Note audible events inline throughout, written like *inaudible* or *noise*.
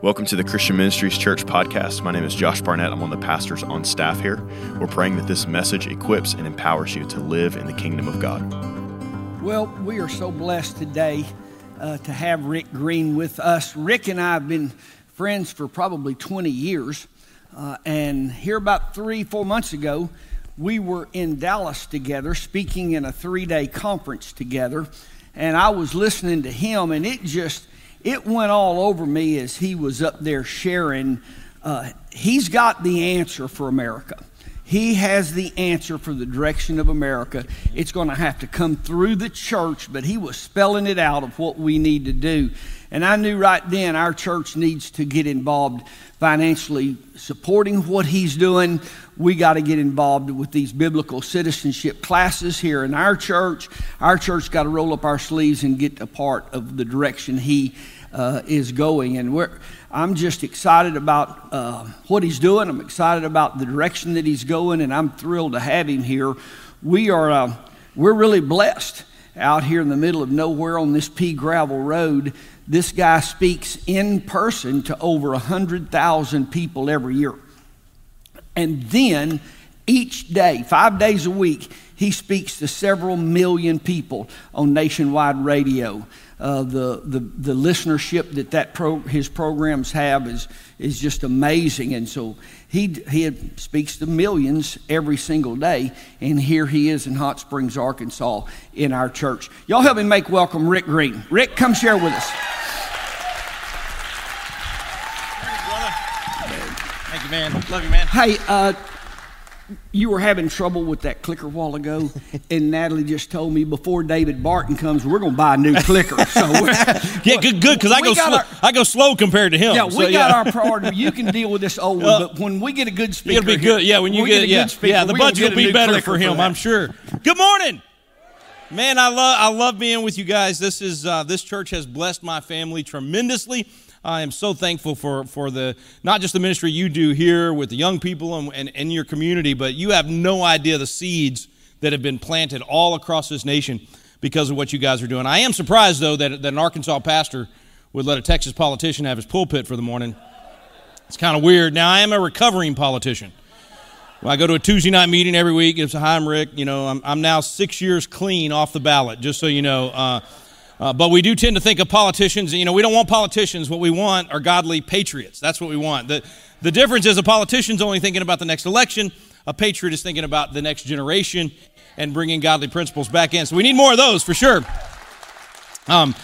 Welcome to the Christian Ministries Church podcast. My name is Josh Barnett. I'm one of the pastors on staff here. We're praying that this message equips and empowers you to live in the kingdom of God. Well, we are so blessed today uh, to have Rick Green with us. Rick and I have been friends for probably 20 years. Uh, and here, about three, four months ago, we were in Dallas together speaking in a three day conference together. And I was listening to him, and it just it went all over me as he was up there sharing. Uh, he's got the answer for America. He has the answer for the direction of America. It's going to have to come through the church, but he was spelling it out of what we need to do. And I knew right then our church needs to get involved financially supporting what he's doing. We got to get involved with these biblical citizenship classes here in our church. Our church got to roll up our sleeves and get a part of the direction he uh, is going. And we're, I'm just excited about uh, what he's doing. I'm excited about the direction that he's going, and I'm thrilled to have him here. We are uh, we're really blessed out here in the middle of nowhere on this pea gravel road this guy speaks in person to over 100,000 people every year. And then each day, five days a week, he speaks to several million people on nationwide radio. Uh, the, the, the listenership that, that pro, his programs have is, is just amazing. And so he, he speaks to millions every single day. And here he is in Hot Springs, Arkansas, in our church. Y'all help me make welcome Rick Green. Rick, come share with us. Thank you, man. Love you, man. Hey, uh, you were having trouble with that clicker a while ago, *laughs* and Natalie just told me before David Barton comes, we're going to buy a new clicker. *laughs* So yeah, good, good, because I go slow. Our, I go slow compared to him. Yeah, we so, got our priority. You can deal with this *laughs* old one, but when we get a good speaker, it'll be good. Yeah, when you get, get, yeah, speaker, yeah, the budget will be better for him, for I'm sure. Good morning. Man, I love I love being with you guys. This is uh, this church has blessed my family tremendously. I am so thankful for, for the not just the ministry you do here with the young people and, and in your community, but you have no idea the seeds that have been planted all across this nation because of what you guys are doing. I am surprised, though, that, that an Arkansas pastor would let a Texas politician have his pulpit for the morning. It's kind of weird. Now, I am a recovering politician. Well, I go to a Tuesday night meeting every week. It's a hi, I'm Rick. You know, I'm, I'm now six years clean off the ballot, just so you know. Uh, uh, but we do tend to think of politicians, you know, we don't want politicians. What we want are godly patriots. That's what we want. The, the difference is a politician's only thinking about the next election, a patriot is thinking about the next generation and bringing godly principles back in. So we need more of those for sure. Um,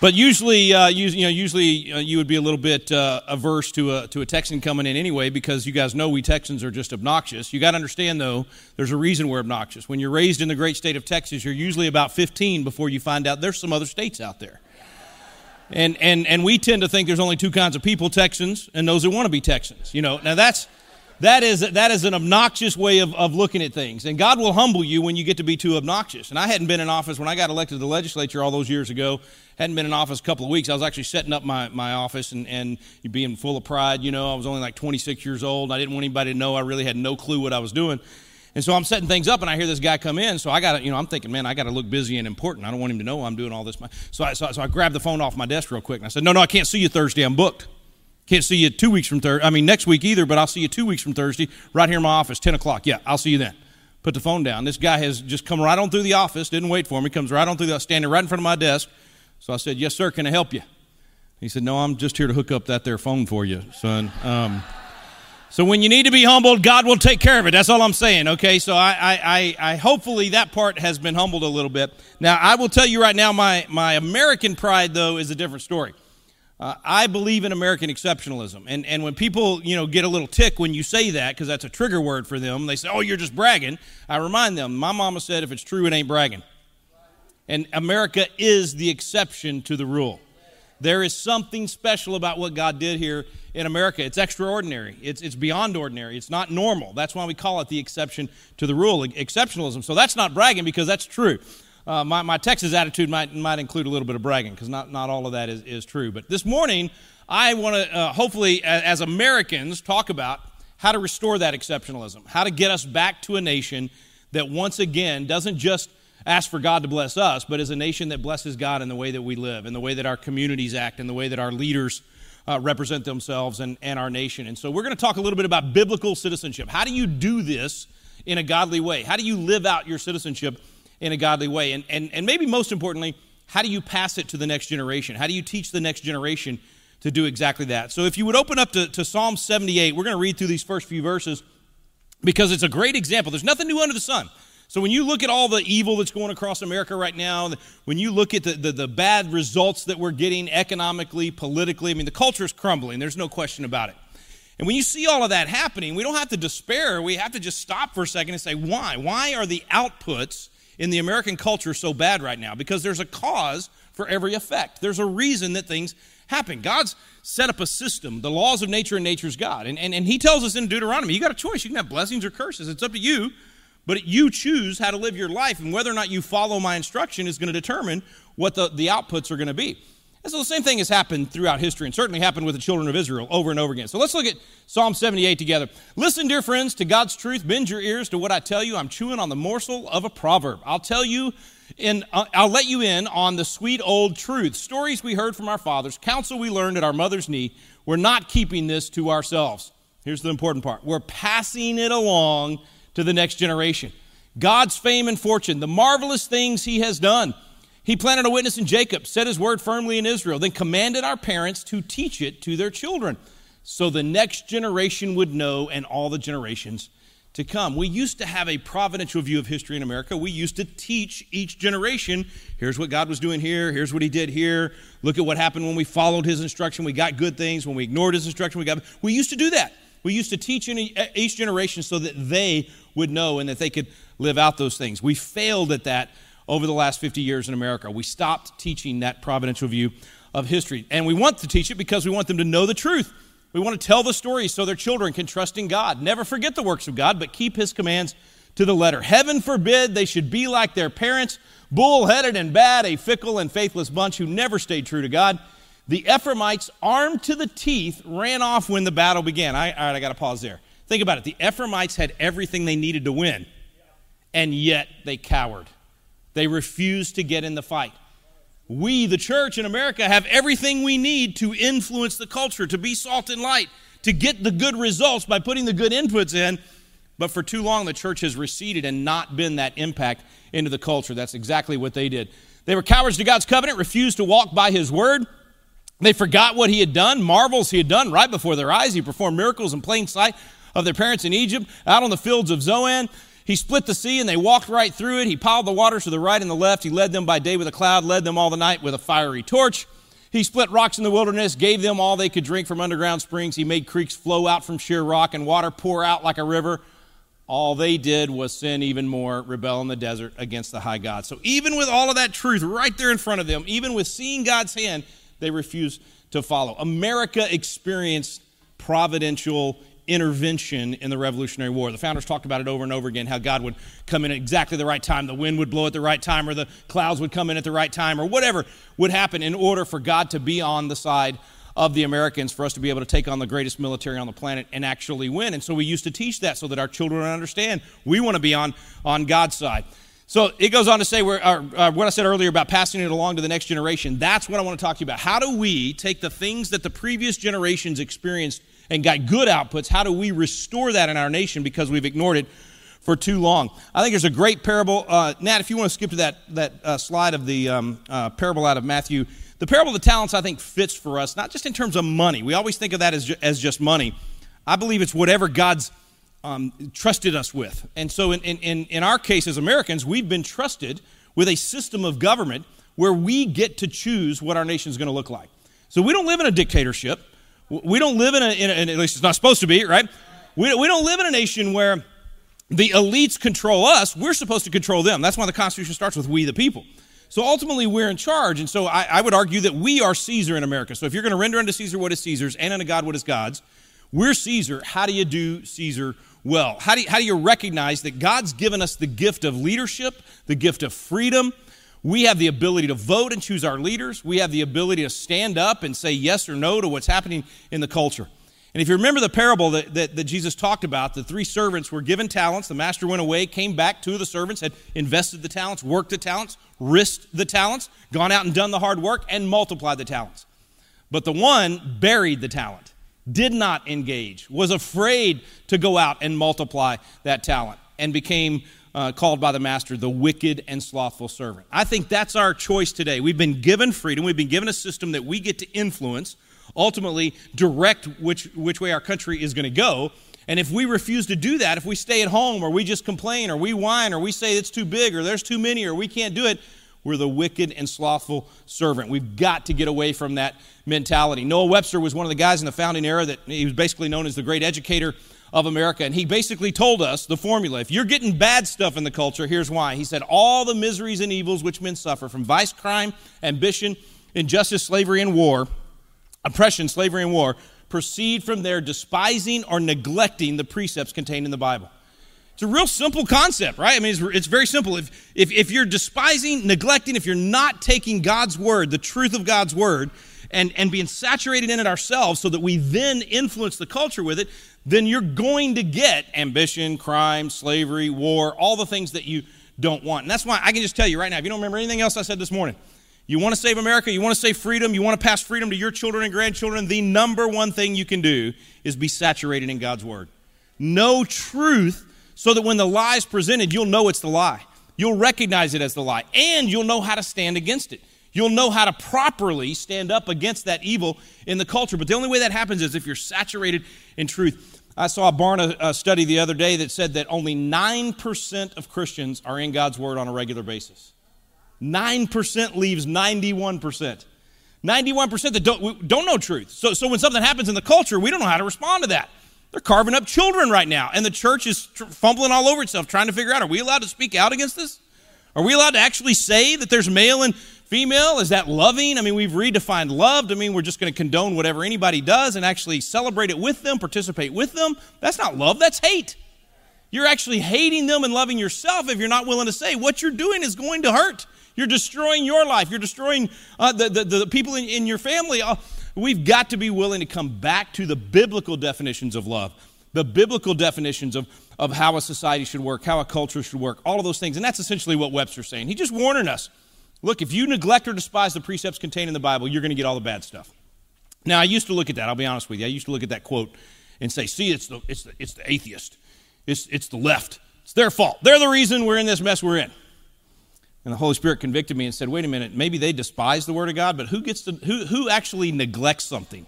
but usually, uh, you, you, know, usually uh, you would be a little bit uh, averse to a, to a Texan coming in anyway because you guys know we Texans are just obnoxious. You got to understand, though, there's a reason we're obnoxious. When you're raised in the great state of Texas, you're usually about 15 before you find out there's some other states out there. And, and, and we tend to think there's only two kinds of people, Texans and those that want to be Texans. You know, now that's, that is, that is an obnoxious way of, of looking at things. And God will humble you when you get to be too obnoxious. And I hadn't been in office when I got elected to the legislature all those years ago. Hadn't been in office a couple of weeks. I was actually setting up my, my office and, and being full of pride. You know, I was only like 26 years old. I didn't want anybody to know. I really had no clue what I was doing. And so I'm setting things up, and I hear this guy come in. So I got to, you know, I'm thinking, man, I got to look busy and important. I don't want him to know I'm doing all this. So I, so, so I grabbed the phone off my desk real quick, and I said, no, no, I can't see you Thursday. I'm booked. Can't see you two weeks from Thursday. I mean, next week either, but I'll see you two weeks from Thursday, right here in my office, 10 o'clock. Yeah, I'll see you then. Put the phone down. This guy has just come right on through the office, didn't wait for me, comes right on through the, standing right in front of my desk. So I said, Yes, sir, can I help you? He said, No, I'm just here to hook up that there phone for you, son. Um, so when you need to be humbled, God will take care of it. That's all I'm saying. Okay. So I, I, I, I, hopefully that part has been humbled a little bit. Now I will tell you right now, my my American pride though is a different story. Uh, I believe in American exceptionalism. And, and when people, you know, get a little tick when you say that, because that's a trigger word for them, they say, oh, you're just bragging. I remind them, my mama said, if it's true, it ain't bragging. And America is the exception to the rule. There is something special about what God did here in America. It's extraordinary. It's, it's beyond ordinary. It's not normal. That's why we call it the exception to the rule, exceptionalism. So that's not bragging because that's true. Uh, my, my Texas attitude might, might include a little bit of bragging because not, not all of that is, is true. But this morning, I want to uh, hopefully, as Americans, talk about how to restore that exceptionalism, how to get us back to a nation that once again doesn't just ask for God to bless us, but is a nation that blesses God in the way that we live, in the way that our communities act, in the way that our leaders uh, represent themselves and, and our nation. And so we're going to talk a little bit about biblical citizenship. How do you do this in a godly way? How do you live out your citizenship in a godly way? And, and, and maybe most importantly, how do you pass it to the next generation? How do you teach the next generation to do exactly that? So if you would open up to, to Psalm 78, we're going to read through these first few verses because it's a great example. There's nothing new under the sun. So when you look at all the evil that's going across America right now, when you look at the, the, the, bad results that we're getting economically, politically, I mean, the culture is crumbling. There's no question about it. And when you see all of that happening, we don't have to despair. We have to just stop for a second and say, why? Why are the outputs in the American culture so bad right now? Because there's a cause for every effect. There's a reason that things happen. God's set up a system, the laws of nature and nature's God. And, and, and He tells us in Deuteronomy, you got a choice. You can have blessings or curses. It's up to you but you choose how to live your life, and whether or not you follow my instruction is going to determine what the, the outputs are going to be. And so the same thing has happened throughout history and certainly happened with the children of Israel over and over again. So let's look at Psalm 78 together. Listen, dear friends, to God's truth. Bend your ears to what I tell you. I'm chewing on the morsel of a proverb. I'll tell you in, uh, I'll let you in on the sweet old truth. Stories we heard from our fathers, counsel we learned at our mother's knee. We're not keeping this to ourselves. Here's the important part. We're passing it along to the next generation. God's fame and fortune, the marvelous things he has done. He planted a witness in Jacob, set his word firmly in Israel, then commanded our parents to teach it to their children so the next generation would know and all the generations to come. We used to have a providential view of history in America. We used to teach each generation here's what God was doing here, here's what he did here. Look at what happened when we followed his instruction. We got good things. When we ignored his instruction, we got. We used to do that. We used to teach each generation so that they would know and that they could live out those things. We failed at that over the last 50 years in America. We stopped teaching that providential view of history. And we want to teach it because we want them to know the truth. We want to tell the stories so their children can trust in God. Never forget the works of God, but keep his commands to the letter. Heaven forbid they should be like their parents, bullheaded and bad, a fickle and faithless bunch who never stayed true to God. The Ephraimites, armed to the teeth, ran off when the battle began. I, all right, I got to pause there. Think about it. The Ephraimites had everything they needed to win, and yet they cowered. They refused to get in the fight. We, the church in America, have everything we need to influence the culture, to be salt and light, to get the good results by putting the good inputs in. But for too long, the church has receded and not been that impact into the culture. That's exactly what they did. They were cowards to God's covenant, refused to walk by his word. They forgot what he had done, marvels he had done right before their eyes. He performed miracles in plain sight of their parents in Egypt, out on the fields of Zoan. He split the sea and they walked right through it. He piled the waters to the right and the left. He led them by day with a cloud, led them all the night with a fiery torch. He split rocks in the wilderness, gave them all they could drink from underground springs. He made creeks flow out from sheer rock and water pour out like a river. All they did was sin even more, rebel in the desert against the high God. So, even with all of that truth right there in front of them, even with seeing God's hand, they refused to follow. America experienced providential intervention in the Revolutionary War. The founders talked about it over and over again how God would come in at exactly the right time, the wind would blow at the right time, or the clouds would come in at the right time, or whatever would happen in order for God to be on the side of the Americans for us to be able to take on the greatest military on the planet and actually win. And so we used to teach that so that our children understand we want to be on, on God's side. So it goes on to say where, uh, uh, what I said earlier about passing it along to the next generation. That's what I want to talk to you about. How do we take the things that the previous generations experienced and got good outputs, how do we restore that in our nation because we've ignored it for too long? I think there's a great parable. Uh, Nat, if you want to skip to that, that uh, slide of the um, uh, parable out of Matthew, the parable of the talents, I think, fits for us, not just in terms of money. We always think of that as, ju- as just money. I believe it's whatever God's um, trusted us with. And so, in, in, in our case as Americans, we've been trusted with a system of government where we get to choose what our nation is going to look like. So, we don't live in a dictatorship. We don't live in a, in a, at least it's not supposed to be, right? We, we don't live in a nation where the elites control us. We're supposed to control them. That's why the Constitution starts with we the people. So ultimately, we're in charge. And so I, I would argue that we are Caesar in America. So if you're going to render unto Caesar what is Caesar's and unto God what is God's, we're Caesar. How do you do Caesar well? How do you, how do you recognize that God's given us the gift of leadership, the gift of freedom? We have the ability to vote and choose our leaders. We have the ability to stand up and say yes or no to what's happening in the culture. And if you remember the parable that, that, that, Jesus talked about, the three servants were given talents. The master went away, came back. Two of the servants had invested the talents, worked the talents, risked the talents, gone out and done the hard work, and multiplied the talents. But the one buried the talent, did not engage, was afraid to go out and multiply that talent, and became uh, called by the master the wicked and slothful servant. I think that's our choice today. We've been given freedom, we've been given a system that we get to influence, ultimately direct which, which way our country is going to go. And if we refuse to do that, if we stay at home or we just complain or we whine or we say it's too big or there's too many or we can't do it, we're the wicked and slothful servant. We've got to get away from that mentality. Noah Webster was one of the guys in the founding era that he was basically known as the great educator of America. And he basically told us the formula. If you're getting bad stuff in the culture, here's why. He said, All the miseries and evils which men suffer from vice, crime, ambition, injustice, slavery, and war, oppression, slavery, and war, proceed from their despising or neglecting the precepts contained in the Bible. It's a real simple concept, right? I mean, it's, it's very simple. If, if, if you're despising, neglecting, if you're not taking God's word, the truth of God's word, and, and being saturated in it ourselves so that we then influence the culture with it, then you're going to get ambition, crime, slavery, war, all the things that you don't want. And that's why I can just tell you right now, if you don't remember anything else I said this morning, you want to save America, you want to save freedom, you want to pass freedom to your children and grandchildren, the number one thing you can do is be saturated in God's word. Know truth so that when the lie is presented, you'll know it's the lie. You'll recognize it as the lie, and you'll know how to stand against it. You'll know how to properly stand up against that evil in the culture. But the only way that happens is if you're saturated in truth. I saw a Barna uh, study the other day that said that only 9% of Christians are in God's Word on a regular basis. 9% leaves 91%. 91% that don't, don't know truth. So, so when something happens in the culture, we don't know how to respond to that. They're carving up children right now, and the church is tr- fumbling all over itself trying to figure out are we allowed to speak out against this? Are we allowed to actually say that there's male and female? Is that loving? I mean, we've redefined love to mean we're just going to condone whatever anybody does and actually celebrate it with them, participate with them. That's not love, that's hate. You're actually hating them and loving yourself if you're not willing to say what you're doing is going to hurt. You're destroying your life. You're destroying uh, the, the, the, people in, in your family. Uh, We've got to be willing to come back to the biblical definitions of love, the biblical definitions of, of how a society should work, how a culture should work, all of those things. And that's essentially what Webster's saying. He's just warning us look, if you neglect or despise the precepts contained in the Bible, you're going to get all the bad stuff. Now, I used to look at that, I'll be honest with you. I used to look at that quote and say, see, it's the, it's the, it's the atheist, it's, it's the left. It's their fault. They're the reason we're in this mess we're in. And the Holy Spirit convicted me and said, wait a minute, maybe they despise the Word of God, but who gets to, who, who actually neglects something?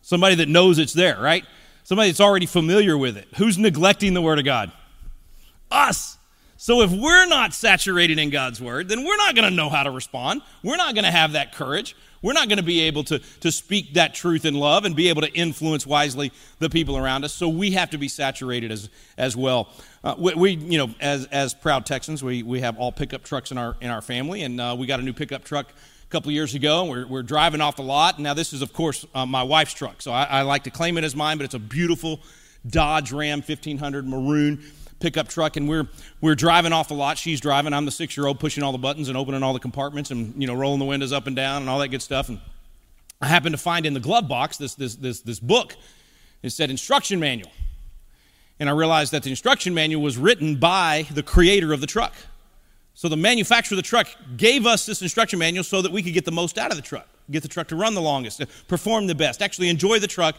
Somebody that knows it's there, right? Somebody that's already familiar with it. Who's neglecting the Word of God? Us. So if we're not saturated in God's Word, then we're not going to know how to respond. We're not going to have that courage. We're not going to be able to, to speak that truth in love and be able to influence wisely the people around us. So we have to be saturated as, as well. Uh, we, we, you know, as, as proud Texans, we, we have all pickup trucks in our, in our family, and uh, we got a new pickup truck a couple years ago. We're, we're driving off the lot. Now, this is, of course, uh, my wife's truck, so I, I like to claim it as mine, but it's a beautiful Dodge Ram 1500 maroon pickup truck, and we're we're driving off the lot. She's driving. I'm the six year old pushing all the buttons and opening all the compartments and you know rolling the windows up and down and all that good stuff. And I happened to find in the glove box this this this this book. It said instruction manual, and I realized that the instruction manual was written by the creator of the truck. So the manufacturer of the truck gave us this instruction manual so that we could get the most out of the truck, get the truck to run the longest, perform the best, actually enjoy the truck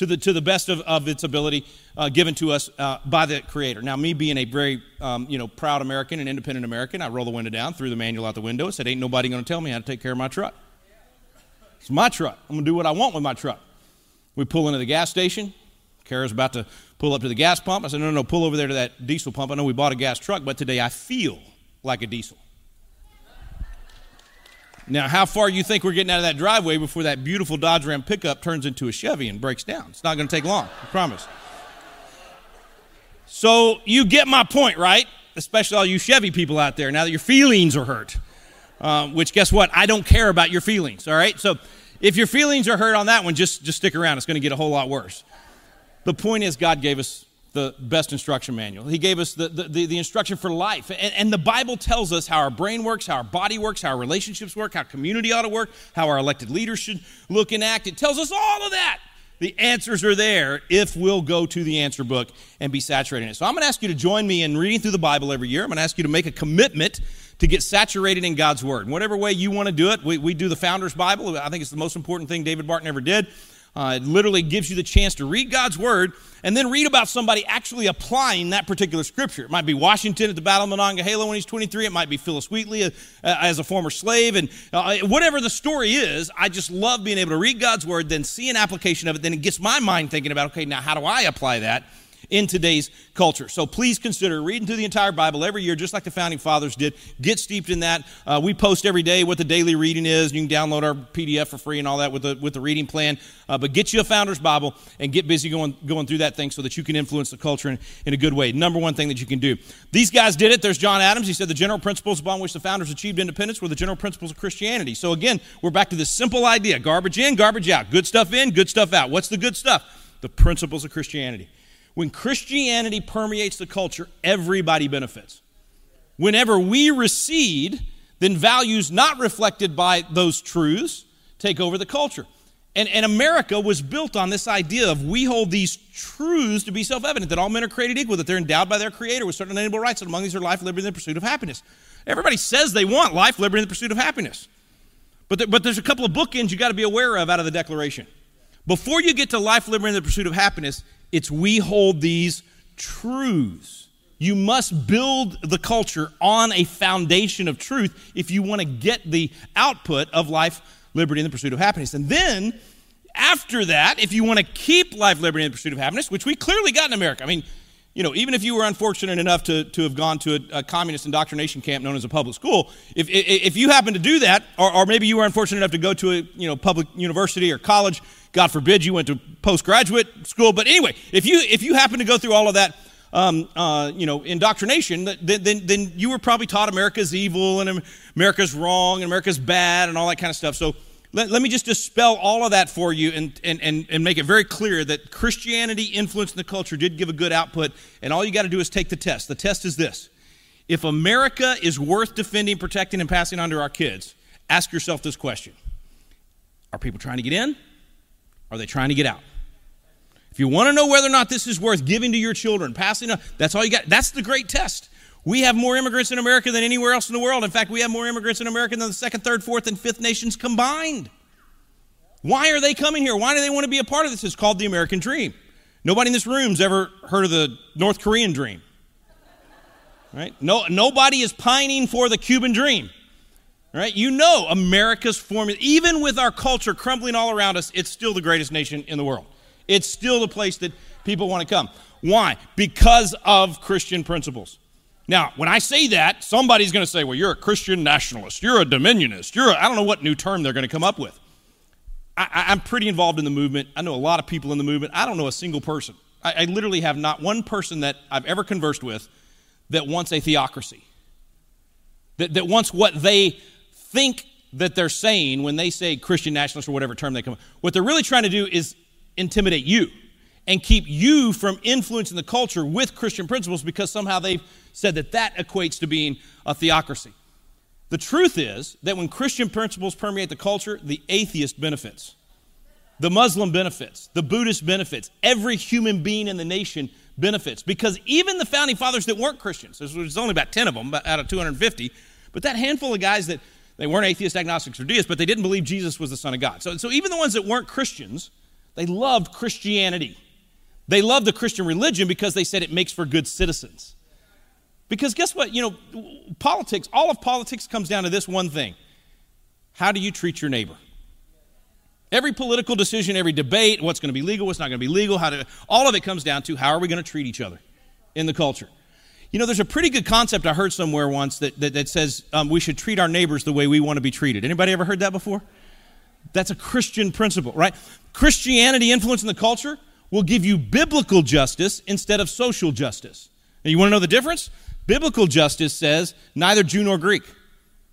to the, to the best of, of its ability uh, given to us uh, by the Creator. Now, me being a very um, you know, proud American and independent American, I roll the window down, threw the manual out the window, and said, Ain't nobody going to tell me how to take care of my truck. It's my truck. I'm going to do what I want with my truck. We pull into the gas station. Kara's about to pull up to the gas pump. I said, No, no, no, pull over there to that diesel pump. I know we bought a gas truck, but today I feel like a diesel. Now, how far you think we're getting out of that driveway before that beautiful Dodge Ram pickup turns into a Chevy and breaks down? It's not going to take long, I promise. So you get my point, right? Especially all you Chevy people out there, now that your feelings are hurt. Um, which, guess what? I don't care about your feelings, all right? So if your feelings are hurt on that one, just, just stick around. It's going to get a whole lot worse. The point is, God gave us the best instruction manual. He gave us the, the, the, instruction for life. And, and, the Bible tells us how our brain works, how our body works, how our relationships work, how community ought to work, how our elected leaders should look and act. It tells us all of that. The answers are there if we'll go to the answer book and be saturated in it. So I'm going to ask you to join me in reading through the Bible every year. I'm going to ask you to make a commitment to get saturated in God's Word. In whatever way you want to do it, we, we do the Founder's Bible. I think it's the most important thing David Barton ever did. Uh, it literally gives you the chance to read God's Word and then read about somebody actually applying that particular scripture. It might be Washington at the Battle of Monongahela when he's 23. It might be Phillis Wheatley uh, as a former slave. And uh, whatever the story is, I just love being able to read God's Word, then see an application of it. Then it gets my mind thinking about, okay, now how do I apply that? In today's culture. So please consider reading through the entire Bible every year, just like the founding fathers did. Get steeped in that. Uh, we post every day what the daily reading is. You can download our PDF for free and all that with the with the reading plan. Uh, but get you a founder's Bible and get busy going going through that thing so that you can influence the culture in, in a good way. Number one thing that you can do. These guys did it. There's John Adams. He said the general principles upon which the founders achieved independence were the general principles of Christianity. So again, we're back to this simple idea: garbage in, garbage out. Good stuff in, good stuff out. What's the good stuff? The principles of Christianity. When Christianity permeates the culture, everybody benefits. Whenever we recede, then values not reflected by those truths take over the culture. And, and America was built on this idea of we hold these truths to be self evident that all men are created equal, that they're endowed by their Creator with certain unalienable rights, and among these are life, liberty, and the pursuit of happiness. Everybody says they want life, liberty, and the pursuit of happiness. But, there, but there's a couple of bookends you got to be aware of out of the Declaration. Before you get to life, liberty, and the pursuit of happiness, it's we hold these truths. You must build the culture on a foundation of truth if you want to get the output of life, liberty, and the pursuit of happiness. And then, after that, if you want to keep life, liberty, and the pursuit of happiness, which we clearly got in America, I mean, you know, even if you were unfortunate enough to, to have gone to a, a communist indoctrination camp known as a public school, if, if you happen to do that, or, or maybe you were unfortunate enough to go to a you know, public university or college, God forbid you went to postgraduate school, but anyway, if you, if you happen to go through all of that, um, uh, you know, indoctrination, then, then, then you were probably taught America's evil and America's wrong and America's bad and all that kind of stuff. So let, let me just dispel all of that for you and, and, and, and make it very clear that Christianity influencing the culture did give a good output, and all you got to do is take the test. The test is this if America is worth defending, protecting, and passing on to our kids, ask yourself this question Are people trying to get in? Are they trying to get out? If you want to know whether or not this is worth giving to your children, passing on, that's all you got. That's the great test. We have more immigrants in America than anywhere else in the world. In fact, we have more immigrants in America than the second, third, fourth, and fifth nations combined. Why are they coming here? Why do they want to be a part of this? It's called the American dream. Nobody in this room's ever heard of the North Korean dream. Right? No, nobody is pining for the Cuban dream. Right? You know America's formula, even with our culture crumbling all around us, it's still the greatest nation in the world. It's still the place that people want to come. Why? Because of Christian principles. Now, when I say that, somebody's going to say, well, you're a Christian nationalist, you're a dominionist, you're I don't know what new term they're going to come up with. I, am pretty involved in the movement. I know a lot of people in the movement. I don't know a single person. I, I literally have not one person that I've ever conversed with that wants a theocracy, that, that wants what they think that they're saying when they say Christian nationalist or whatever term they come up. What they're really trying to do is intimidate you and keep you from influencing the culture with Christian principles because somehow they've said that that equates to being a theocracy. The truth is that when Christian principles permeate the culture, the atheist benefits, the Muslim benefits, the Buddhist benefits, every human being in the nation benefits because even the founding fathers that weren't Christians, there's only about 10 of them out of 250, but that handful of guys that they weren't atheists, agnostics, or deists, but they didn't believe Jesus was the Son of God. So, so even the ones that weren't Christians, they loved Christianity. They loved the Christian religion because they said it makes for good citizens. Because guess what? You know, politics, all of politics comes down to this one thing how do you treat your neighbor? Every political decision, every debate, what's going to be legal, what's not going to be legal, how to, all of it comes down to how are we going to treat each other in the culture. You know, there's a pretty good concept I heard somewhere once that, that, that says um, we should treat our neighbors the way we want to be treated. Anybody ever heard that before? That's a Christian principle, right? Christianity influencing the culture will give you biblical justice instead of social justice. Now, you want to know the difference? Biblical justice says neither Jew nor Greek,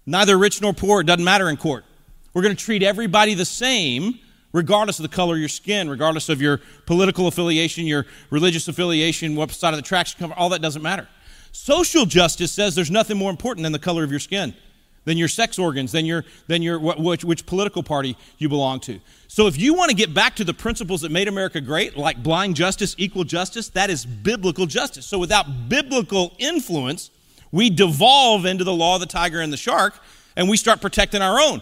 neither rich nor poor, it doesn't matter in court. We're going to treat everybody the same regardless of the color of your skin, regardless of your political affiliation, your religious affiliation, what side of the tracks you come from, all that doesn't matter. Social justice says there's nothing more important than the color of your skin than your sex organs, than your, than your which, which political party you belong to. So if you want to get back to the principles that made America great, like blind justice, equal justice, that is biblical justice. So without biblical influence, we devolve into the law of the tiger and the shark, and we start protecting our own.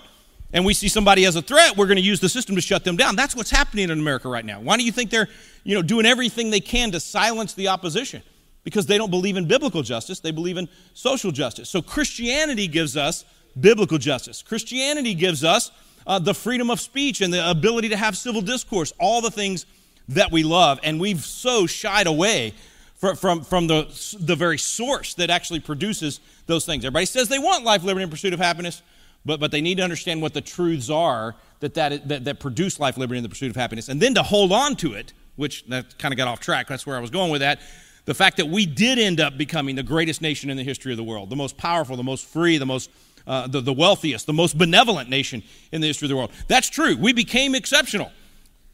And we see somebody as a threat, we're going to use the system to shut them down. That's what's happening in America right now. Why do you think they're, you know, doing everything they can to silence the opposition? Because they don't believe in biblical justice, they believe in social justice. So Christianity gives us biblical justice. Christianity gives us uh, the freedom of speech and the ability to have civil discourse, all the things that we love. And we've so shied away from, from, from the, the very source that actually produces those things. Everybody says they want life, liberty, and pursuit of happiness, but, but they need to understand what the truths are that, that, that, that produce life, liberty, and the pursuit of happiness. And then to hold on to it, which that kind of got off track, that's where I was going with that. The fact that we did end up becoming the greatest nation in the history of the world, the most powerful, the most free, the most uh, the, the wealthiest, the most benevolent nation in the history of the world. That's true. We became exceptional.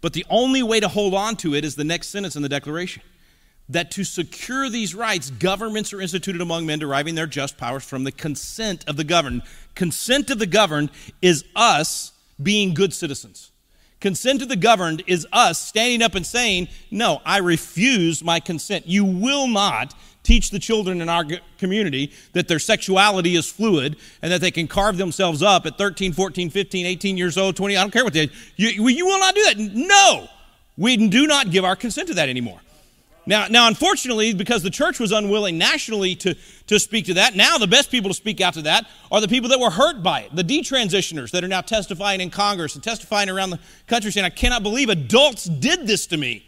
But the only way to hold on to it is the next sentence in the Declaration that to secure these rights, governments are instituted among men, deriving their just powers from the consent of the governed. Consent of the governed is us being good citizens. Consent of the governed is us standing up and saying, No, I refuse my consent. You will not teach the children in our community that their sexuality is fluid and that they can carve themselves up at 13, 14, 15, 18 years old, 20, I don't care what they age. you, you will not do that. No, we do not give our consent to that anymore. Now, now, unfortunately, because the church was unwilling nationally to, to speak to that, now the best people to speak out to that are the people that were hurt by it, the detransitioners that are now testifying in Congress and testifying around the country saying, I cannot believe adults did this to me.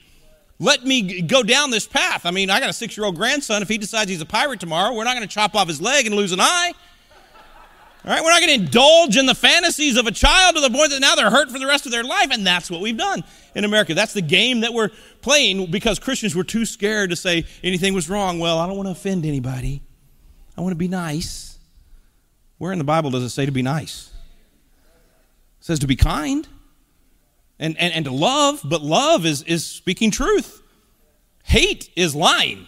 Let me go down this path. I mean, I got a six year old grandson. If he decides he's a pirate tomorrow, we're not going to chop off his leg and lose an eye. All right, we're not going to indulge in the fantasies of a child to the point that now they're hurt for the rest of their life. And that's what we've done in America. That's the game that we're playing because Christians were too scared to say anything was wrong. Well, I don't want to offend anybody, I want to be nice. Where in the Bible does it say to be nice? It says to be kind and, and, and to love, but love is, is speaking truth. Hate is lying.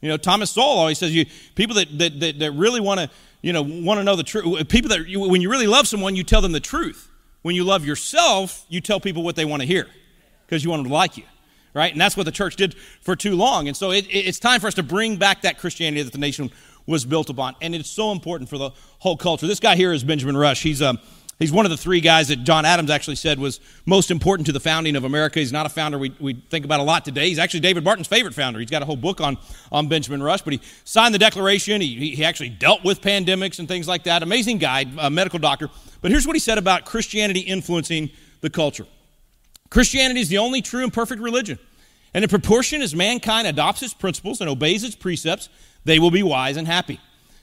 You know, Thomas Sowell always says you people that, that, that, that really want to, you know, want to know the truth. People that, you, when you really love someone, you tell them the truth. When you love yourself, you tell people what they want to hear because you want them to like you, right? And that's what the church did for too long. And so it, it's time for us to bring back that Christianity that the nation was built upon. And it's so important for the whole culture. This guy here is Benjamin Rush. He's um, He's one of the three guys that John Adams actually said was most important to the founding of America. He's not a founder we, we think about a lot today. He's actually David Barton's favorite founder. He's got a whole book on, on Benjamin Rush, but he signed the Declaration. He, he actually dealt with pandemics and things like that. Amazing guy, a medical doctor. But here's what he said about Christianity influencing the culture Christianity is the only true and perfect religion. And in proportion as mankind adopts its principles and obeys its precepts, they will be wise and happy.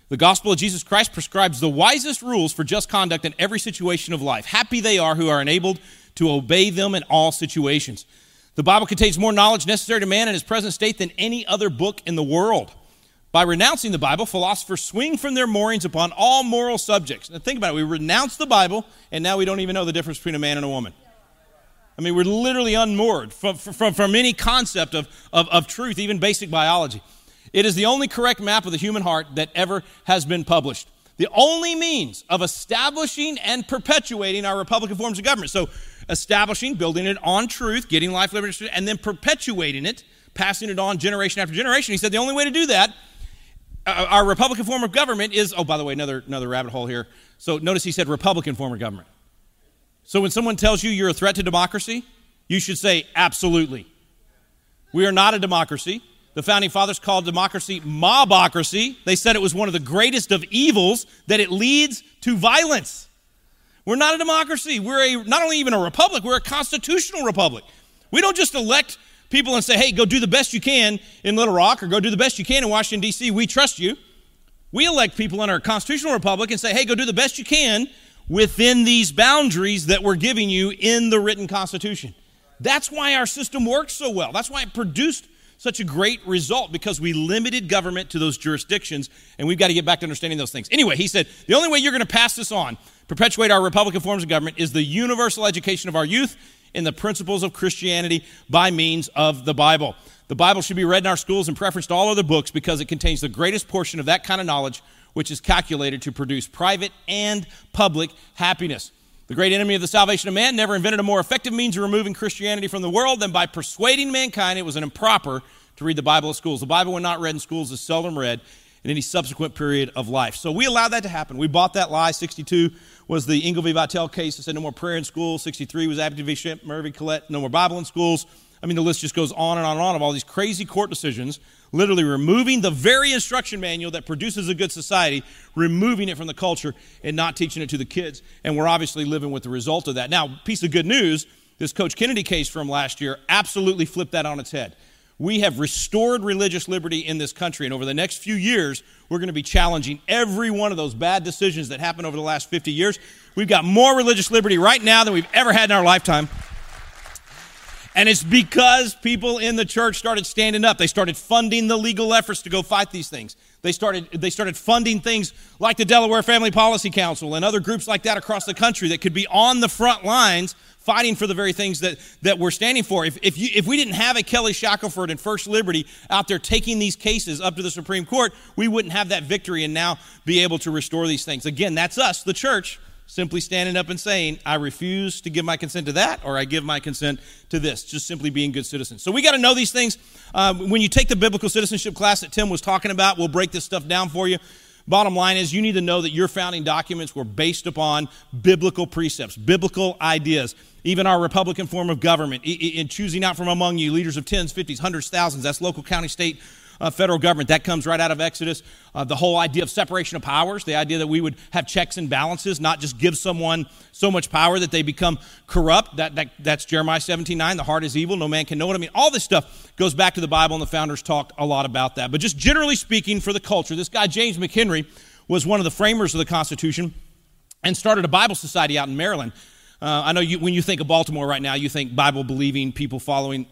The gospel of Jesus Christ prescribes the wisest rules for just conduct in every situation of life. Happy they are who are enabled to obey them in all situations. The Bible contains more knowledge necessary to man in his present state than any other book in the world. By renouncing the Bible, philosophers swing from their moorings upon all moral subjects. Now, think about it. We renounce the Bible, and now we don't even know the difference between a man and a woman. I mean, we're literally unmoored from, from, from any concept of, of, of truth, even basic biology. It is the only correct map of the human heart that ever has been published. The only means of establishing and perpetuating our Republican forms of government. So, establishing, building it on truth, getting life, liberty, and then perpetuating it, passing it on generation after generation. He said the only way to do that, uh, our Republican form of government is, oh, by the way, another, another rabbit hole here. So, notice he said Republican form of government. So, when someone tells you you're a threat to democracy, you should say, absolutely. We are not a democracy. The founding fathers called democracy mobocracy. They said it was one of the greatest of evils, that it leads to violence. We're not a democracy. We're a, not only even a republic, we're a constitutional republic. We don't just elect people and say, hey, go do the best you can in Little Rock or go do the best you can in Washington, D.C. We trust you. We elect people in our constitutional republic and say, hey, go do the best you can within these boundaries that we're giving you in the written Constitution. That's why our system works so well. That's why it produced such a great result because we limited government to those jurisdictions, and we've got to get back to understanding those things. Anyway, he said the only way you're going to pass this on, perpetuate our Republican forms of government, is the universal education of our youth in the principles of Christianity by means of the Bible. The Bible should be read in our schools in preference to all other books because it contains the greatest portion of that kind of knowledge which is calculated to produce private and public happiness. The great enemy of the salvation of man never invented a more effective means of removing Christianity from the world than by persuading mankind it was an improper to read the Bible at schools. The Bible, when not read in schools, is seldom read, in any subsequent period of life. So we allowed that to happen. We bought that lie. 62 was the Engel v. Vitale case that said no more prayer in school. 63 was Abington v. Schempp, Murray Curlett, no more Bible in schools. I mean, the list just goes on and on and on of all these crazy court decisions, literally removing the very instruction manual that produces a good society, removing it from the culture and not teaching it to the kids. And we're obviously living with the result of that. Now, piece of good news this Coach Kennedy case from last year absolutely flipped that on its head. We have restored religious liberty in this country, and over the next few years, we're going to be challenging every one of those bad decisions that happened over the last 50 years. We've got more religious liberty right now than we've ever had in our lifetime. And it's because people in the church started standing up. They started funding the legal efforts to go fight these things. They started, they started funding things like the Delaware Family Policy Council and other groups like that across the country that could be on the front lines fighting for the very things that, that we're standing for. If, if, you, if we didn't have a Kelly Shackelford and First Liberty out there taking these cases up to the Supreme Court, we wouldn't have that victory and now be able to restore these things. Again, that's us, the church, simply standing up and saying, I refuse to give my consent to that, or I give my consent to this, just simply being good citizens. So we got to know these things. Uh, when you take the biblical citizenship class that Tim was talking about, we'll break this stuff down for you. Bottom line is, you need to know that your founding documents were based upon biblical precepts, biblical ideas. Even our Republican form of government, in choosing out from among you leaders of tens, fifties, hundreds, thousands, that's local, county, state, uh, federal government. That comes right out of Exodus. Uh, the whole idea of separation of powers, the idea that we would have checks and balances, not just give someone so much power that they become corrupt. That, that, that's Jeremiah 17 9. The heart is evil, no man can know it. I mean, all this stuff goes back to the Bible, and the founders talked a lot about that. But just generally speaking, for the culture, this guy, James McHenry, was one of the framers of the Constitution and started a Bible society out in Maryland. Uh, I know you, when you think of Baltimore right now, you think Bible believing, people following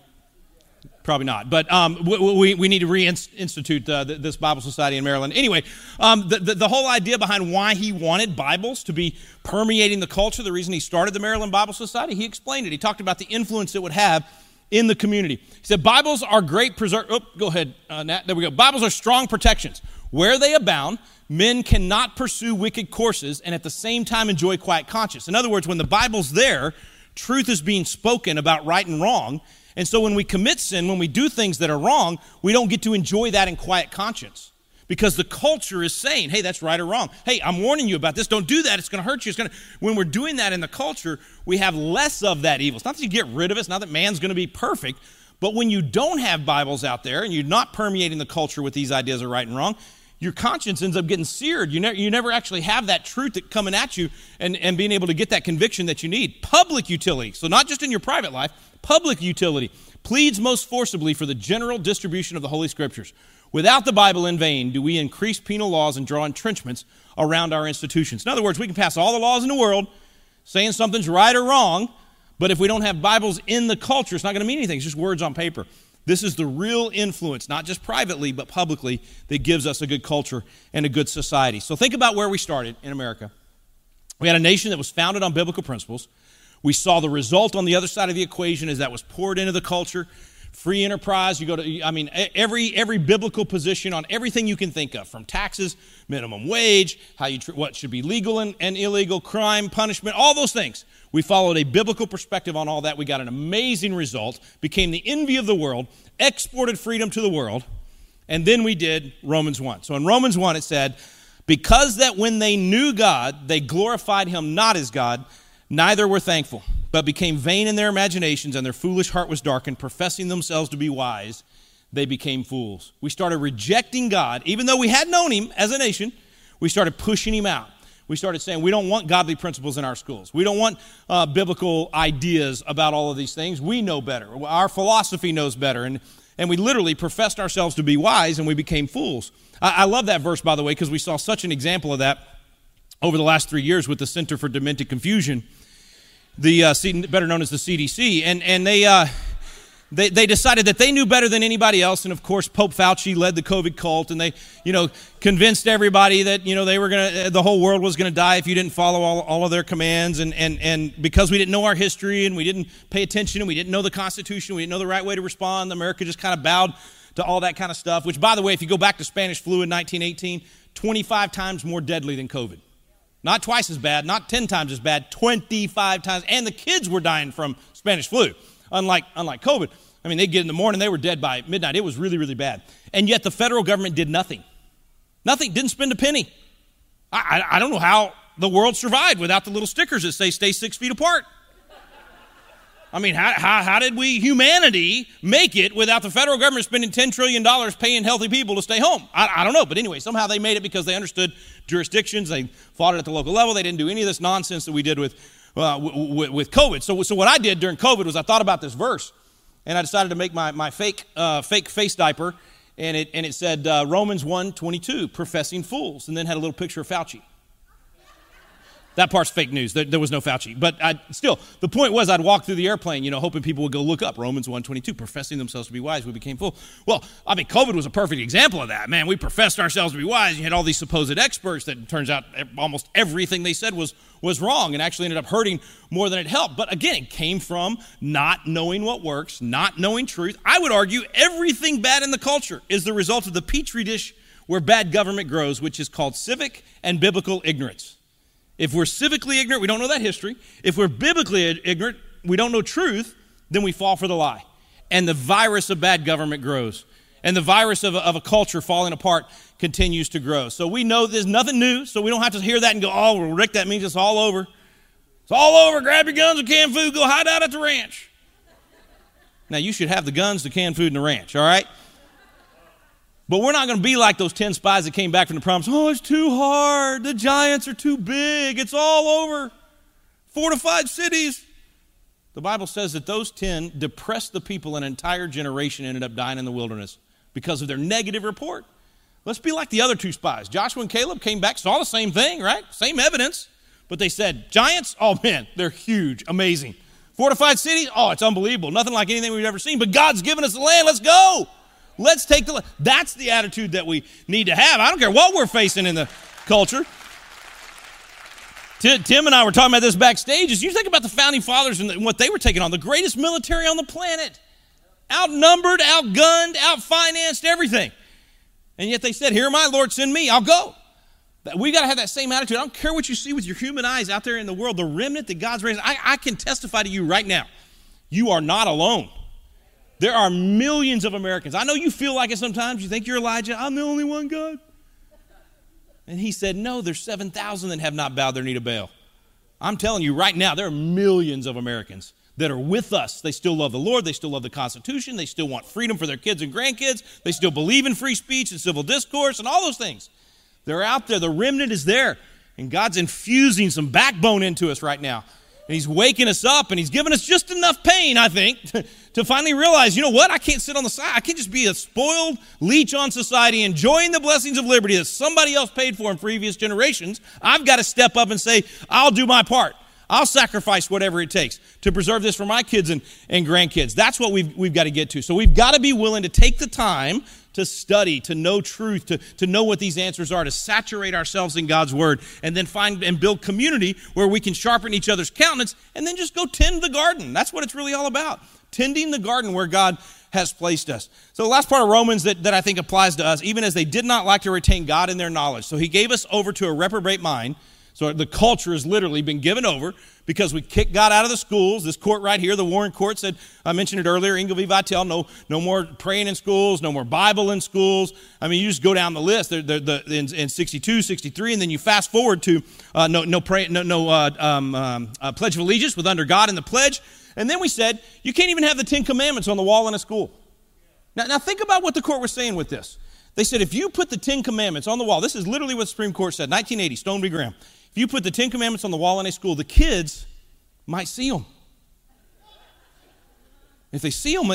Probably not. But um, we, we need to reinstitute uh, this Bible Society in Maryland. Anyway, um, the, the, the, whole idea behind why he wanted Bibles to be permeating the culture, the reason he started the Maryland Bible Society, he explained it. He talked about the influence it would have in the community. He said, Bibles are great preserve. Oh, go ahead, uh, Nat. There we go. Bibles are strong protections. Where they abound, men cannot pursue wicked courses and at the same time enjoy quiet conscience. In other words, when the Bible's there, truth is being spoken about right and wrong and so when we commit sin, when we do things that are wrong, we don't get to enjoy that in quiet conscience. Because the culture is saying, hey, that's right or wrong. Hey, I'm warning you about this. Don't do that. It's going to hurt you. It's going to... When we're doing that in the culture, we have less of that evil. It's not that you get rid of it. It's not that man's going to be perfect. But when you don't have Bibles out there and you're not permeating the culture with these ideas of right and wrong, your conscience ends up getting seared. You, ne- you never actually have that truth that coming at you and, and being able to get that conviction that you need. Public utility. So, not just in your private life, public utility, pleads most forcibly for the general distribution of the Holy Scriptures. Without the Bible in vain, do we increase penal laws and draw entrenchments around our institutions. In other words, we can pass all the laws in the world saying something's right or wrong, but if we don't have Bibles in the culture, it's not going to mean anything. It's just words on paper. This is the real influence, not just privately, but publicly, that gives us a good culture and a good society. So think about where we started in America. We had a nation that was founded on biblical principles. We saw the result on the other side of the equation as that was poured into the culture. Free enterprise, you go to, I mean, every, every biblical position on everything you can think of, from taxes, minimum wage, how you, what should be legal and, and illegal, crime, punishment, all those things. We followed a biblical perspective on all that. We got an amazing result, became the envy of the world, exported freedom to the world, and then we did Romans 1. So in Romans 1, it said, Because that when they knew God, they glorified him not as God, Neither were thankful, but became vain in their imaginations, and their foolish heart was darkened. Professing themselves to be wise, they became fools. We started rejecting God, even though we had known Him as a nation, we started pushing Him out. We started saying we don't want godly principles in our schools. We don't want uh, biblical ideas about all of these things. We know better. Our philosophy knows better. And, and we literally professed ourselves to be wise and we became fools. I, I love that verse, by the way, because we saw such an example of that over the last three years with the Center for Demented Confusion the uh, better known as the CDC, and and they. Uh, they, they decided that they knew better than anybody else and of course pope fauci led the covid cult and they you know convinced everybody that you know they were going to the whole world was to die if you didn't follow all, all of their commands and, and, and because we didn't know our history and we didn't pay attention and we didn't know the constitution we didn't know the right way to respond america just kind of bowed to all that kind of stuff which by the way if you go back to spanish flu in 1918 25 times more deadly than covid not twice as bad, not 10 times as bad, 25 times. And the kids were dying from Spanish flu, unlike, unlike COVID. I mean, they'd get in the morning, they were dead by midnight. It was really, really bad. And yet the federal government did nothing. Nothing, didn't spend a penny. I, I, I don't know how the world survived without the little stickers that say stay six feet apart. I mean, how, how, how, did we, humanity, make it without the federal government spending $10 trillion paying healthy people to stay home? I, I, don't know. But anyway, somehow they made it because they understood jurisdictions. They fought it at the local level. They didn't do any of this nonsense that we did with, uh, w- w- with COVID. So, so what I did during COVID was I thought about this verse, and I decided to make my, my fake, uh, fake face diaper, and it, and it said uh, Romans 1 22, professing fools, and then had a little picture of Fauci. That part's fake news. There, there was no Fauci. But I, still, the point was I'd walk through the airplane, you know, hoping people would go look up Romans 122, professing themselves to be wise, we became full. Well, I mean, COVID was a perfect example of that. Man, we professed ourselves to be wise. You had all these supposed experts that turns out almost everything they said was, was wrong and actually ended up hurting more than it helped. But again, it came from not knowing what works, not knowing truth. I would argue everything bad in the culture is the result of the petri dish where bad government grows, which is called civic and biblical ignorance. If we're civically ignorant, we don't know that history. If we're biblically ignorant, we don't know truth, then we fall for the lie. And the virus of bad government grows. And the virus of a, of a culture falling apart continues to grow. So we know there's nothing new, so we don't have to hear that and go, oh, well, Rick, that means it's all over. It's all over. Grab your guns and canned food, go hide out at the ranch. Now, you should have the guns, the canned food, and the ranch, all right? But we're not going to be like those 10 spies that came back from the promise. Oh, it's too hard. The giants are too big. It's all over. Fortified cities. The Bible says that those 10 depressed the people, an entire generation ended up dying in the wilderness because of their negative report. Let's be like the other two spies. Joshua and Caleb came back, saw the same thing, right? Same evidence. But they said, Giants, oh man, they're huge, amazing. Fortified cities, oh, it's unbelievable. Nothing like anything we've ever seen. But God's given us the land, let's go. Let's take the. That's the attitude that we need to have. I don't care what we're facing in the culture. Tim and I were talking about this backstage. As you think about the founding fathers and what they were taking on, the greatest military on the planet, outnumbered, outgunned, outfinanced, everything. And yet they said, Here I, Lord, send me, I'll go. We got to have that same attitude. I don't care what you see with your human eyes out there in the world, the remnant that God's raised. I, I can testify to you right now. You are not alone. There are millions of Americans. I know you feel like it sometimes. You think you're Elijah. I'm the only one, God. And he said, No, there's 7,000 that have not bowed their knee to Baal. I'm telling you right now, there are millions of Americans that are with us. They still love the Lord. They still love the Constitution. They still want freedom for their kids and grandkids. They still believe in free speech and civil discourse and all those things. They're out there. The remnant is there. And God's infusing some backbone into us right now. And He's waking us up and He's giving us just enough pain, I think, *laughs* to finally realize, you know what? I can't sit on the side. I can't just be a spoiled leech on society, enjoying the blessings of liberty that somebody else paid for in previous generations. I've got to step up and say, I'll do my part. I'll sacrifice whatever it takes to preserve this for my kids and, and grandkids. That's what we've, we've got to get to. So we've got to be willing to take the time to study, to know truth, to, to know what these answers are, to saturate ourselves in God's Word, and then find and build community where we can sharpen each other's countenance, and then just go tend the garden. That's what it's really all about. Tending the garden where God has placed us. So the last part of Romans that, that I think applies to us, even as they did not like to retain God in their knowledge. So he gave us over to a reprobate mind so the culture has literally been given over because we kicked God out of the schools. This court right here, the Warren Court said, I mentioned it earlier, Engel v. Vitale, no, no more praying in schools, no more Bible in schools. I mean, you just go down the list they're, they're, they're in, in, 62, 63, and then you fast forward to uh, no, no, pray, no, no uh, um, um, uh, Pledge of Allegiance with under God in the pledge. And then we said, you can't even have the Ten Commandments on the wall in a school. Now, now think about what the court was saying with this. They said, if you put the Ten Commandments on the wall, this is literally what the Supreme Court said, 1980, Stone v. Graham. If you put the Ten Commandments on the wall in a school, the kids might see them. If they see them,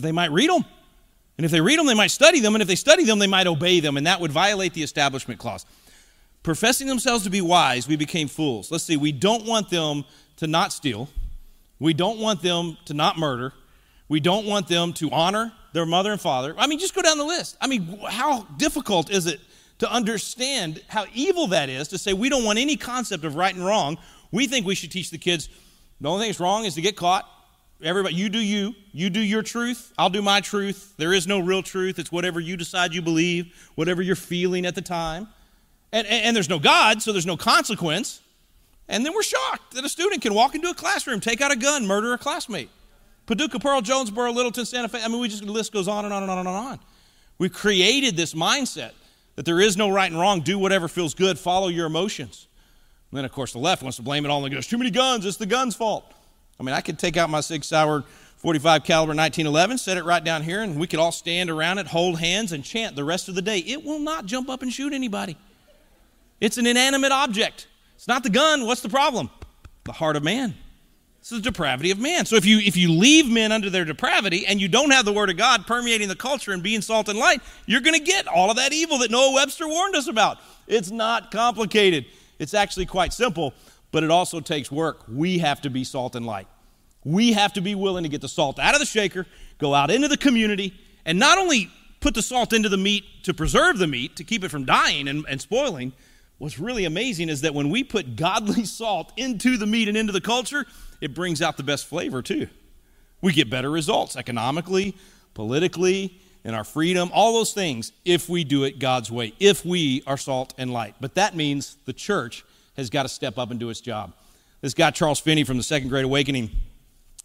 they might read them. And if they read them, they might study them. And if they study them, they might obey them. And that would violate the establishment clause. Professing themselves to be wise, we became fools. Let's see, we don't want them to not steal. We don't want them to not murder. We don't want them to honor their mother and father. I mean, just go down the list. I mean, how difficult is it to understand how evil that is to say we don't want any concept of right and wrong. We think we should teach the kids the only thing that's wrong is to get caught. Everybody, you do you. You do your truth. I'll do my truth. There is no real truth. It's whatever you decide you believe, whatever you're feeling at the time. And, and, and there's no God, so there's no consequence. And then we're shocked that a student can walk into a classroom, take out a gun, murder a classmate. Paducah, Pearl, Jonesboro, Littleton, Santa Fe. I mean, we just, the list goes on and on and on and on. We've created this mindset that there is no right and wrong. Do whatever feels good, follow your emotions. And then, of course, the left wants to blame it all and goes, too many guns, it's the gun's fault. I mean, I could take out my Sig Sauer 45 caliber 1911, set it right down here, and we could all stand around it, hold hands, and chant the rest of the day. It will not jump up and shoot anybody. It's an inanimate object. It's not the gun. What's the problem? The heart of man. It's the depravity of man. So if you if you leave men under their depravity and you don't have the word of God permeating the culture and being salt and light, you're going to get all of that evil that Noah Webster warned us about. It's not complicated. It's actually quite simple, but it also takes work. We have to be salt and light. We have to be willing to get the salt out of the shaker, go out into the community, and not only put the salt into the meat to preserve the meat, to keep it from dying and, and spoiling, what's really amazing is that when we put godly *laughs* salt into the meat and into the culture, it brings out the best flavor too. We get better results economically, politically, in our freedom, all those things if we do it God's way, if we are salt and light. But that means the church has got to step up and do its job. This guy, Charles Finney from the Second Great Awakening,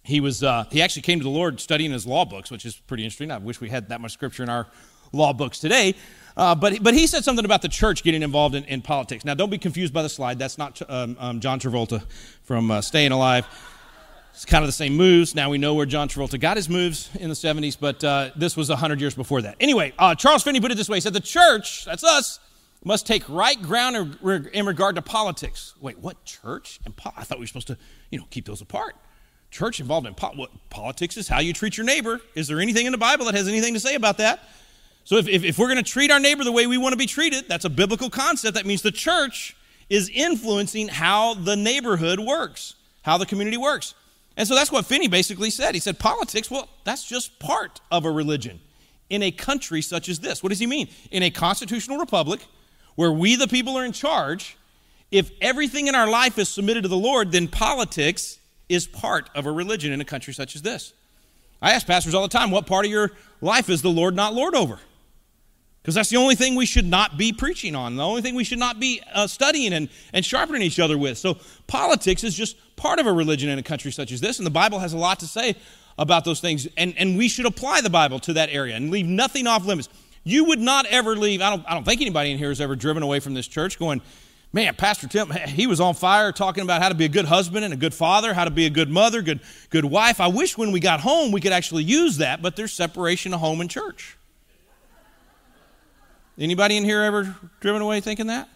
he was uh, he actually came to the Lord studying his law books, which is pretty interesting. I wish we had that much scripture in our law books today. Uh, but, but he said something about the church getting involved in, in politics. Now, don't be confused by the slide. That's not um, um, John Travolta from uh, Staying Alive. It's kind of the same moves. Now we know where John Travolta got his moves in the 70s, but uh, this was 100 years before that. Anyway, uh, Charles Finney put it this way He said, The church, that's us, must take right ground in, regard to politics. Wait, what church and po- I thought we were supposed to, you know, keep those apart. Church involved in po- what, politics is how you treat your neighbor. Is there anything in the Bible that has anything to say about that? So if, if, if we're going to treat our neighbor the way we want to be treated, that's a biblical concept. That means the church is influencing how the neighborhood works, how the community works. And so that's what Finney basically said. He said, politics, well, that's just part of a religion in a country such as this. What does he mean? In a constitutional republic where we, the people, are in charge, if everything in our life is submitted to the Lord, then politics is part of a religion in a country such as this. I ask pastors all the time, what part of your life is the Lord not Lord over? Because that's the only thing we should not be preaching on, the only thing we should not be uh, studying and, and sharpening each other with. So, politics is just part of a religion in a country such as this, and the Bible has a lot to say about those things. And, and we should apply the Bible to that area and leave nothing off limits. You would not ever leave, I don't, I don't think anybody in here has ever driven away from this church going, man, Pastor Tim, he was on fire talking about how to be a good husband and a good father, how to be a good mother, good, good wife. I wish when we got home we could actually use that, but there's separation of home and church. Anybody in here ever driven away thinking that?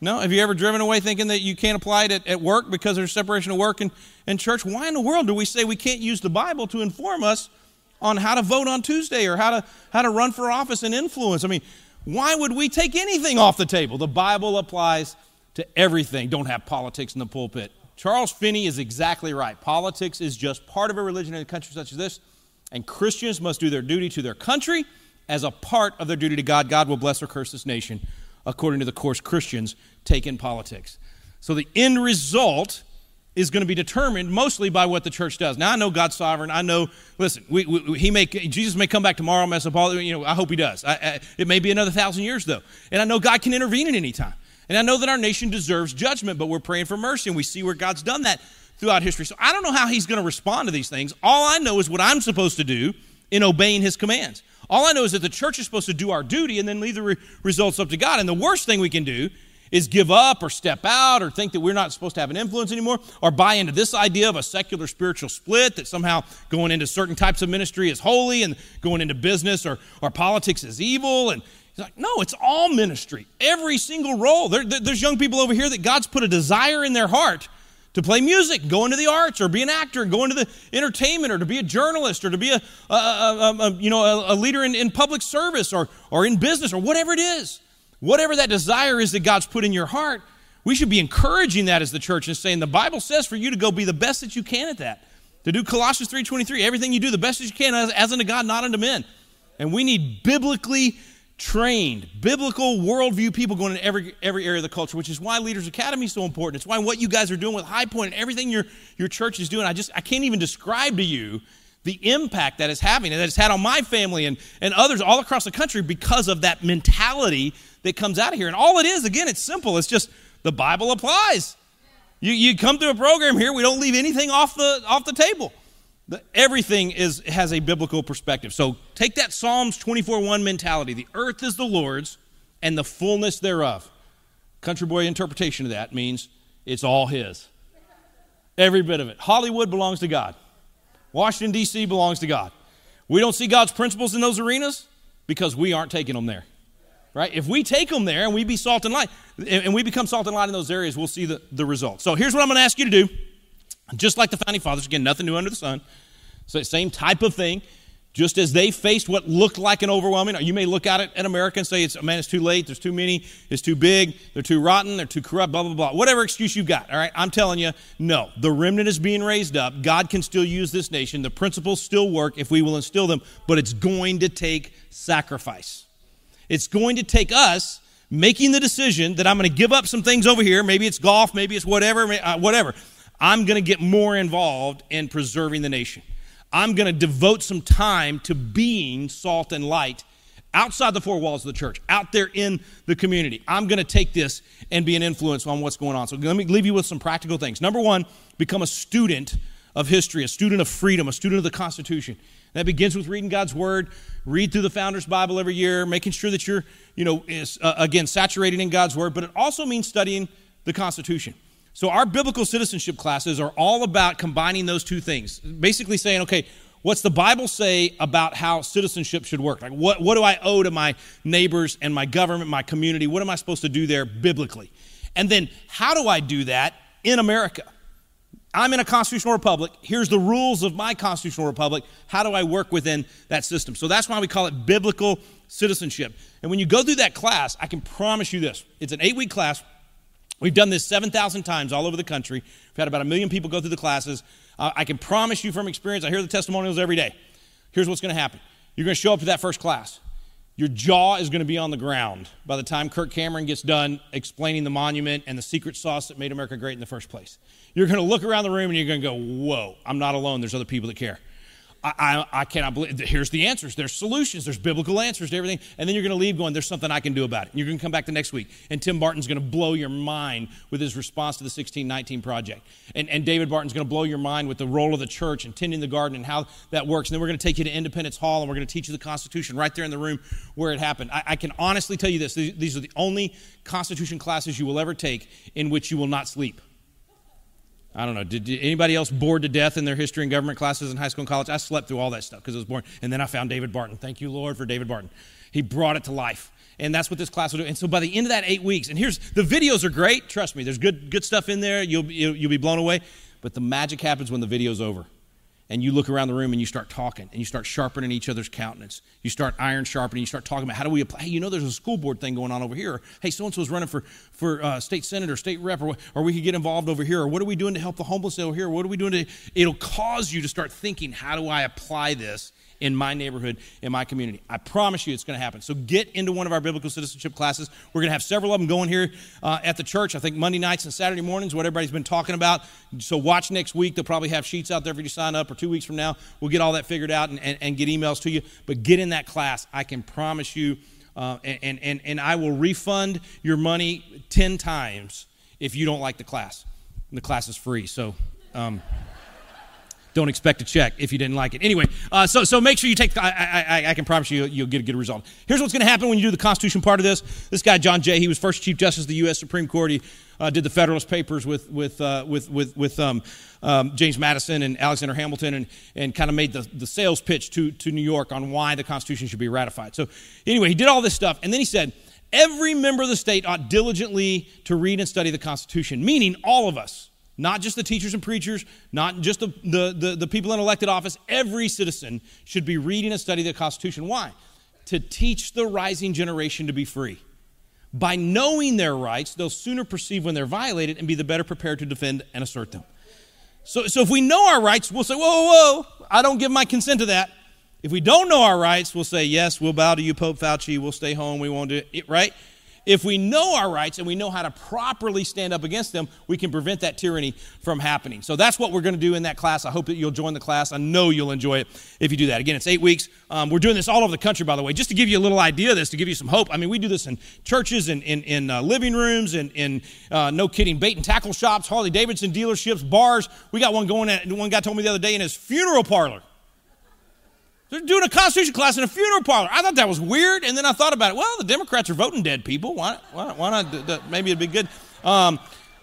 No? Have you ever driven away thinking that you can't apply it at, at work because there's separation of work and, and church? Why in the world do we say we can't use the Bible to inform us on how to vote on Tuesday or how to, how to run for office and influence? I mean, why would we take anything off the table? The Bible applies to everything. Don't have politics in the pulpit. Charles Finney is exactly right. Politics is just part of a religion in a country such as this, and Christians must do their duty to their country as a part of their duty to God, God will bless or curse this nation according to the course Christians take in politics. So the end result is going to be determined mostly by what the church does. Now I know God's sovereign. I know. Listen, we, we, he may Jesus may come back tomorrow, mess up all. You know, I hope he does. I, I, it may be another thousand years though, and I know God can intervene at any time. And I know that our nation deserves judgment, but we're praying for mercy, and we see where God's done that throughout history. So I don't know how He's going to respond to these things. All I know is what I'm supposed to do in obeying His commands. All I know is that the church is supposed to do our duty and then leave the re- results up to God. And the worst thing we can do is give up or step out or think that we're not supposed to have an influence anymore or buy into this idea of a secular spiritual split that somehow going into certain types of ministry is holy and going into business or, or politics is evil. And he's like, no, it's all ministry. Every single role. There, there's young people over here that God's put a desire in their heart to play music, go into the arts, or be an actor, go into the entertainment, or to be a journalist, or to be a, a, a, a you know, a, leader in, in public service, or, or in business, or whatever it is. Whatever that desire is that God's put in your heart, we should be encouraging that as the church and saying the Bible says for you to go be the best that you can at that. To do Colossians 3.23, everything you do the best as you can as, as unto God, not unto men. And we need biblically trained, biblical worldview people going in every, every area of the culture, which is why Leaders Academy is so important. It's why what you guys are doing with High Point and everything your, your church is doing, I just I can't even describe to you the impact that it's having and that it's had on my family and, and others all across the country because of that mentality that comes out of here. And all it is, again, it's simple. It's just the Bible applies. You, you come to a program here, we don't leave anything off the, off the table everything is has a biblical perspective. So take that Psalms 24:1 mentality. The earth is the Lord's and the fullness thereof. Country boy interpretation of that means it's all his. Every bit of it. Hollywood belongs to God. Washington, D.C. belongs to God. We don't see God's principles in those arenas because we aren't taking them there. Right? If we take them there and we be salt and light, and we become salt and light in those areas, we'll see the, the results. So here's what I'm going to ask you to do. Just like the founding fathers, again, nothing new under the sun. So same type of thing. Just as they faced what looked like an overwhelming, you may look at it in America and say, it's, a man, it's too late, there's too many, it's too big, they're too rotten, they're too corrupt, blah, blah, blah. Whatever excuse you've got, all right? I'm telling you, no. The remnant is being raised up. God can still use this nation. The principles still work if we will instill them, but it's going to take sacrifice. It's going to take us making the decision that I'm going to give up some things over here. Maybe it's golf, maybe it's whatever, uh, whatever. I'm going to get more involved in preserving the nation. I'm going to devote some time to being salt and light outside the four walls of the church, out there in the community. I'm going to take this and be an influence on what's going on. So let me leave you with some practical things. Number one, become a student of history, a student of freedom, a student of the Constitution. That begins with reading God's Word, read through the Founders Bible every year, making sure that you're, you know, is, uh, again, saturated in God's Word, but it also means studying the Constitution. So, our biblical citizenship classes are all about combining those two things. Basically, saying, okay, what's the Bible say about how citizenship should work? Like, what, what do I owe to my neighbors and my government, my community? What am I supposed to do there biblically? And then, how do I do that in America? I'm in a constitutional republic. Here's the rules of my constitutional republic. How do I work within that system? So that's why we call it biblical citizenship. And when you go through that class, I can promise you this it's an eight week class. We've done this 7,000 times all over the country. We've had about a million people go through the classes. Uh, I can promise you from experience, I hear the testimonials every day. Here's what's going to happen you're going to show up to that first class. Your jaw is going to be on the ground by the time Kirk Cameron gets done explaining the monument and the secret sauce that made America great in the first place. You're going to look around the room and you're going to go, Whoa, I'm not alone. There's other people that care. I, I, I, cannot believe. Here's the answers. There's solutions. There's biblical answers to everything. And then you're going to leave going, there's something I can do about it. And you're going to come back the next week. And Tim Barton's going to blow your mind with his response to the 1619 project. And, and David Barton's going to blow your mind with the role of the church and tending the garden and how that works. And then we're going to take you to Independence Hall and we're going to teach you the Constitution right there in the room where it happened. I, I can honestly tell you this these are the only Constitution classes you will ever take in which you will not sleep. I don't know. Did, anybody else bored to death in their history and government classes in high school and college? I slept through all that stuff because I was born. And then I found David Barton. Thank you, Lord, for David Barton. He brought it to life. And that's what this class will do. And so by the end of that eight weeks, and here's the videos are great. Trust me, there's good, good stuff in there. You'll, you'll, you'll be blown away. But the magic happens when the video's over and you look around the room and you start talking and you start sharpening each other's countenance. You start iron sharpening. You start talking about how do we apply. Hey, you know, there's a school board thing going on over here. hey, so and so is running for for uh, state senator, state rep, or, or we could get involved over here. Or what are we doing to help the homeless over here? What are we doing to? It'll cause you to start thinking, how do I apply this in my neighborhood, in my community. I promise you it's going to happen. So get into one of our biblical citizenship classes. We're going to have several of them going here uh, at the church. I think Monday nights and Saturday mornings, what everybody's been talking about. So watch next week. They'll probably have sheets out there for you to sign up, or two weeks from now, we'll get all that figured out and, and, and get emails to you. But get in that class. I can promise you, uh, and, and, and I will refund your money 10 times if you don't like the class. And the class is free. So, um, don't expect a check if you didn't like it. Anyway, uh, so, so make sure you take, I, I, I can promise you you'll get a good result. Here's what's going to happen when you do the Constitution part of this. This guy, John Jay, he was first Chief Justice of the U.S. Supreme Court. He uh, did the Federalist Papers with, with, uh, with, with, with um, um, James Madison and Alexander Hamilton and, and kind of made the, the sales pitch to, to New York on why the Constitution should be ratified. So anyway, he did all this stuff, and then he said, every member of the state ought diligently to read and study the Constitution, meaning all of us not just the teachers and preachers, not just the, the, the, the, people in elected office. Every citizen should be reading and studying the Constitution. Why? To teach the rising generation to be free. By knowing their rights, they'll sooner perceive when they're violated and be the better prepared to defend and assert them. So, so if we know our rights, we'll say, whoa, whoa, whoa, I don't give my consent to that. If we don't know our rights, we'll say, yes, we'll bow to you, Pope Fauci, we'll stay home, we won't do it, right? If we know our rights and we know how to properly stand up against them, we can prevent that tyranny from happening. So that's what we're going to do in that class. I hope that you'll join the class. I know you'll enjoy it if you do that. Again, it's eight weeks. Um, we're doing this all over the country, by the way, just to give you a little idea of this, to give you some hope. I mean, we do this in churches, in, in, in uh, living rooms, in, in uh, no kidding, bait and tackle shops, Harley Davidson dealerships, bars. We got one going at, one guy told me the other day in his funeral parlor. They're doing a Constitution class in a funeral parlor. I thought that was weird, and then I thought about it. Well, the Democrats are voting dead people. Why, why, why not? Maybe it'd be good. Um,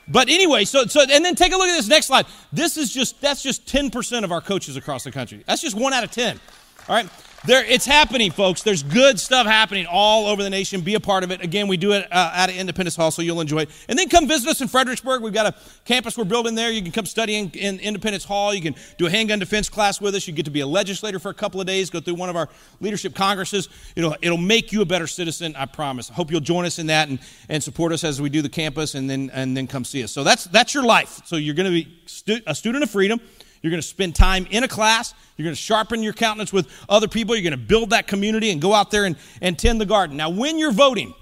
but anyway, so so and then take a look at this next slide. This is just that's just 10% of our coaches across the country. That's just one out of 10. All right. There, it's happening, folks. There's good stuff happening all over the nation. Be a part of it. Again, we do it uh, at Independence Hall, so you'll enjoy it. And then come visit us in Fredericksburg. We've got a campus we're building there. You can come study in, in Independence Hall. You can do a handgun defense class with us. You get to be a legislator for a couple of days. Go through one of our leadership congresses. It'll it'll make you a better citizen. I promise. I hope you'll join us in that and, and support us as we do the campus, and then and then come see us. So that's that's your life. So you're going to be stu- a student of freedom. You're going to spend time in a class. You're going to sharpen your countenance with other people. You're going to build that community and go out there and, and tend the garden. Now, when you're voting,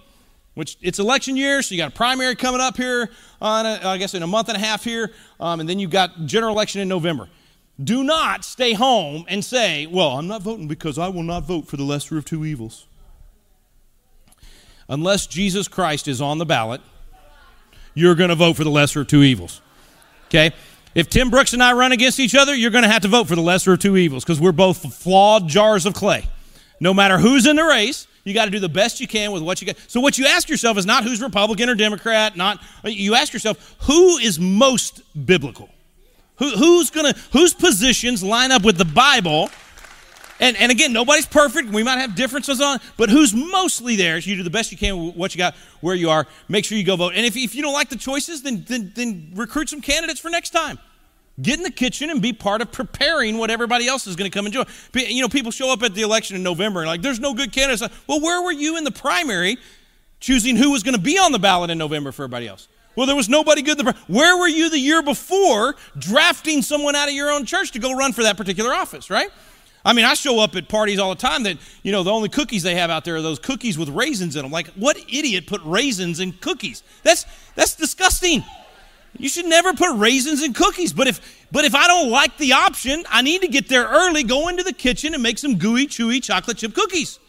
which it's election year, so you got a primary coming up here on, a, I guess, in a month and a half here, um, and then you've got general election in November. Do not stay home and say, well, I'm not voting because I will not vote for the lesser of two evils. Unless Jesus Christ is on the ballot, you're going to vote for the lesser of two evils. Okay? If Tim Brooks and I run against each other, you're going to have to vote for the lesser of two evils because we're both flawed jars of clay. No matter who's in the race, you got to do the best you can with what you got. So what you ask yourself is not who's Republican or Democrat, not you ask yourself who is most biblical. Who, who's gonna whose positions line up with the Bible? And, and again, nobody's perfect. We might have differences on, but who's mostly there? You do the best you can with what you got, where you are. Make sure you go vote. And if, if you don't like the choices, then, then, then recruit some candidates for next time. Get in the kitchen and be part of preparing what everybody else is going to come and join. You know, people show up at the election in November and like, there's no good candidates. Well, where were you in the primary choosing who was going to be on the ballot in November for everybody else? Well, there was nobody good. The, where were you the year before drafting someone out of your own church to go run for that particular office, right? I mean, I show up at parties all the time that, you know, the only cookies they have out there are those cookies with raisins in them. Like, what idiot put raisins in cookies? That's that's disgusting. You should never put raisins in cookies. But if but if I don't like the option, I need to get there early, go into the kitchen and make some gooey, chewy chocolate chip cookies.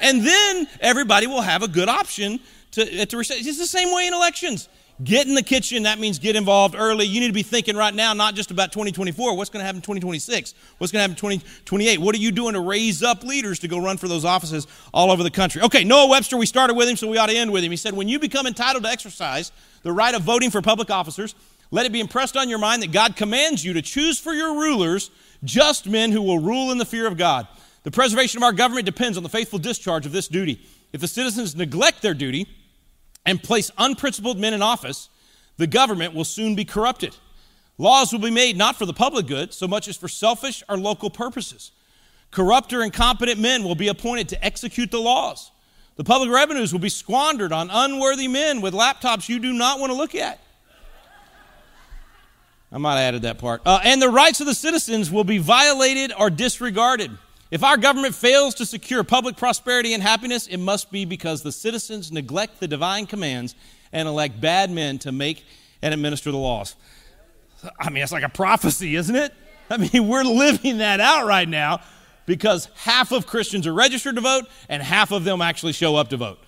And then everybody will have a good option to, to. It's the same way in elections. Get in the kitchen. That means get involved early. You need to be thinking right now, not just about 2024. What's going to happen in 2026? What's going to happen in 2028? What are you doing to raise up leaders to go run for those offices all over the country? Okay, Noah Webster, we started with him, so we ought to end with him. He said, When you become entitled to exercise the right of voting for public officers, let it be impressed on your mind that God commands you to choose for your rulers just men who will rule in the fear of God. The preservation of our government depends on the faithful discharge of this duty. If the citizens neglect their duty, and place unprincipled men in office, the government will soon be corrupted. Laws will be made not for the public good so much as for selfish or local purposes. Corrupt or incompetent men will be appointed to execute the laws. The public revenues will be squandered on unworthy men with laptops you do not want to look at. I might have added that part. Uh, and the rights of the citizens will be violated or disregarded. If our government fails to secure public prosperity and happiness, it must be because the citizens neglect the divine commands and elect bad men to make and administer the laws. I mean, it's like a prophecy, isn't it? I mean, *laughs* we're living that out right now because half of Christians are registered to vote and half of them actually show up to vote.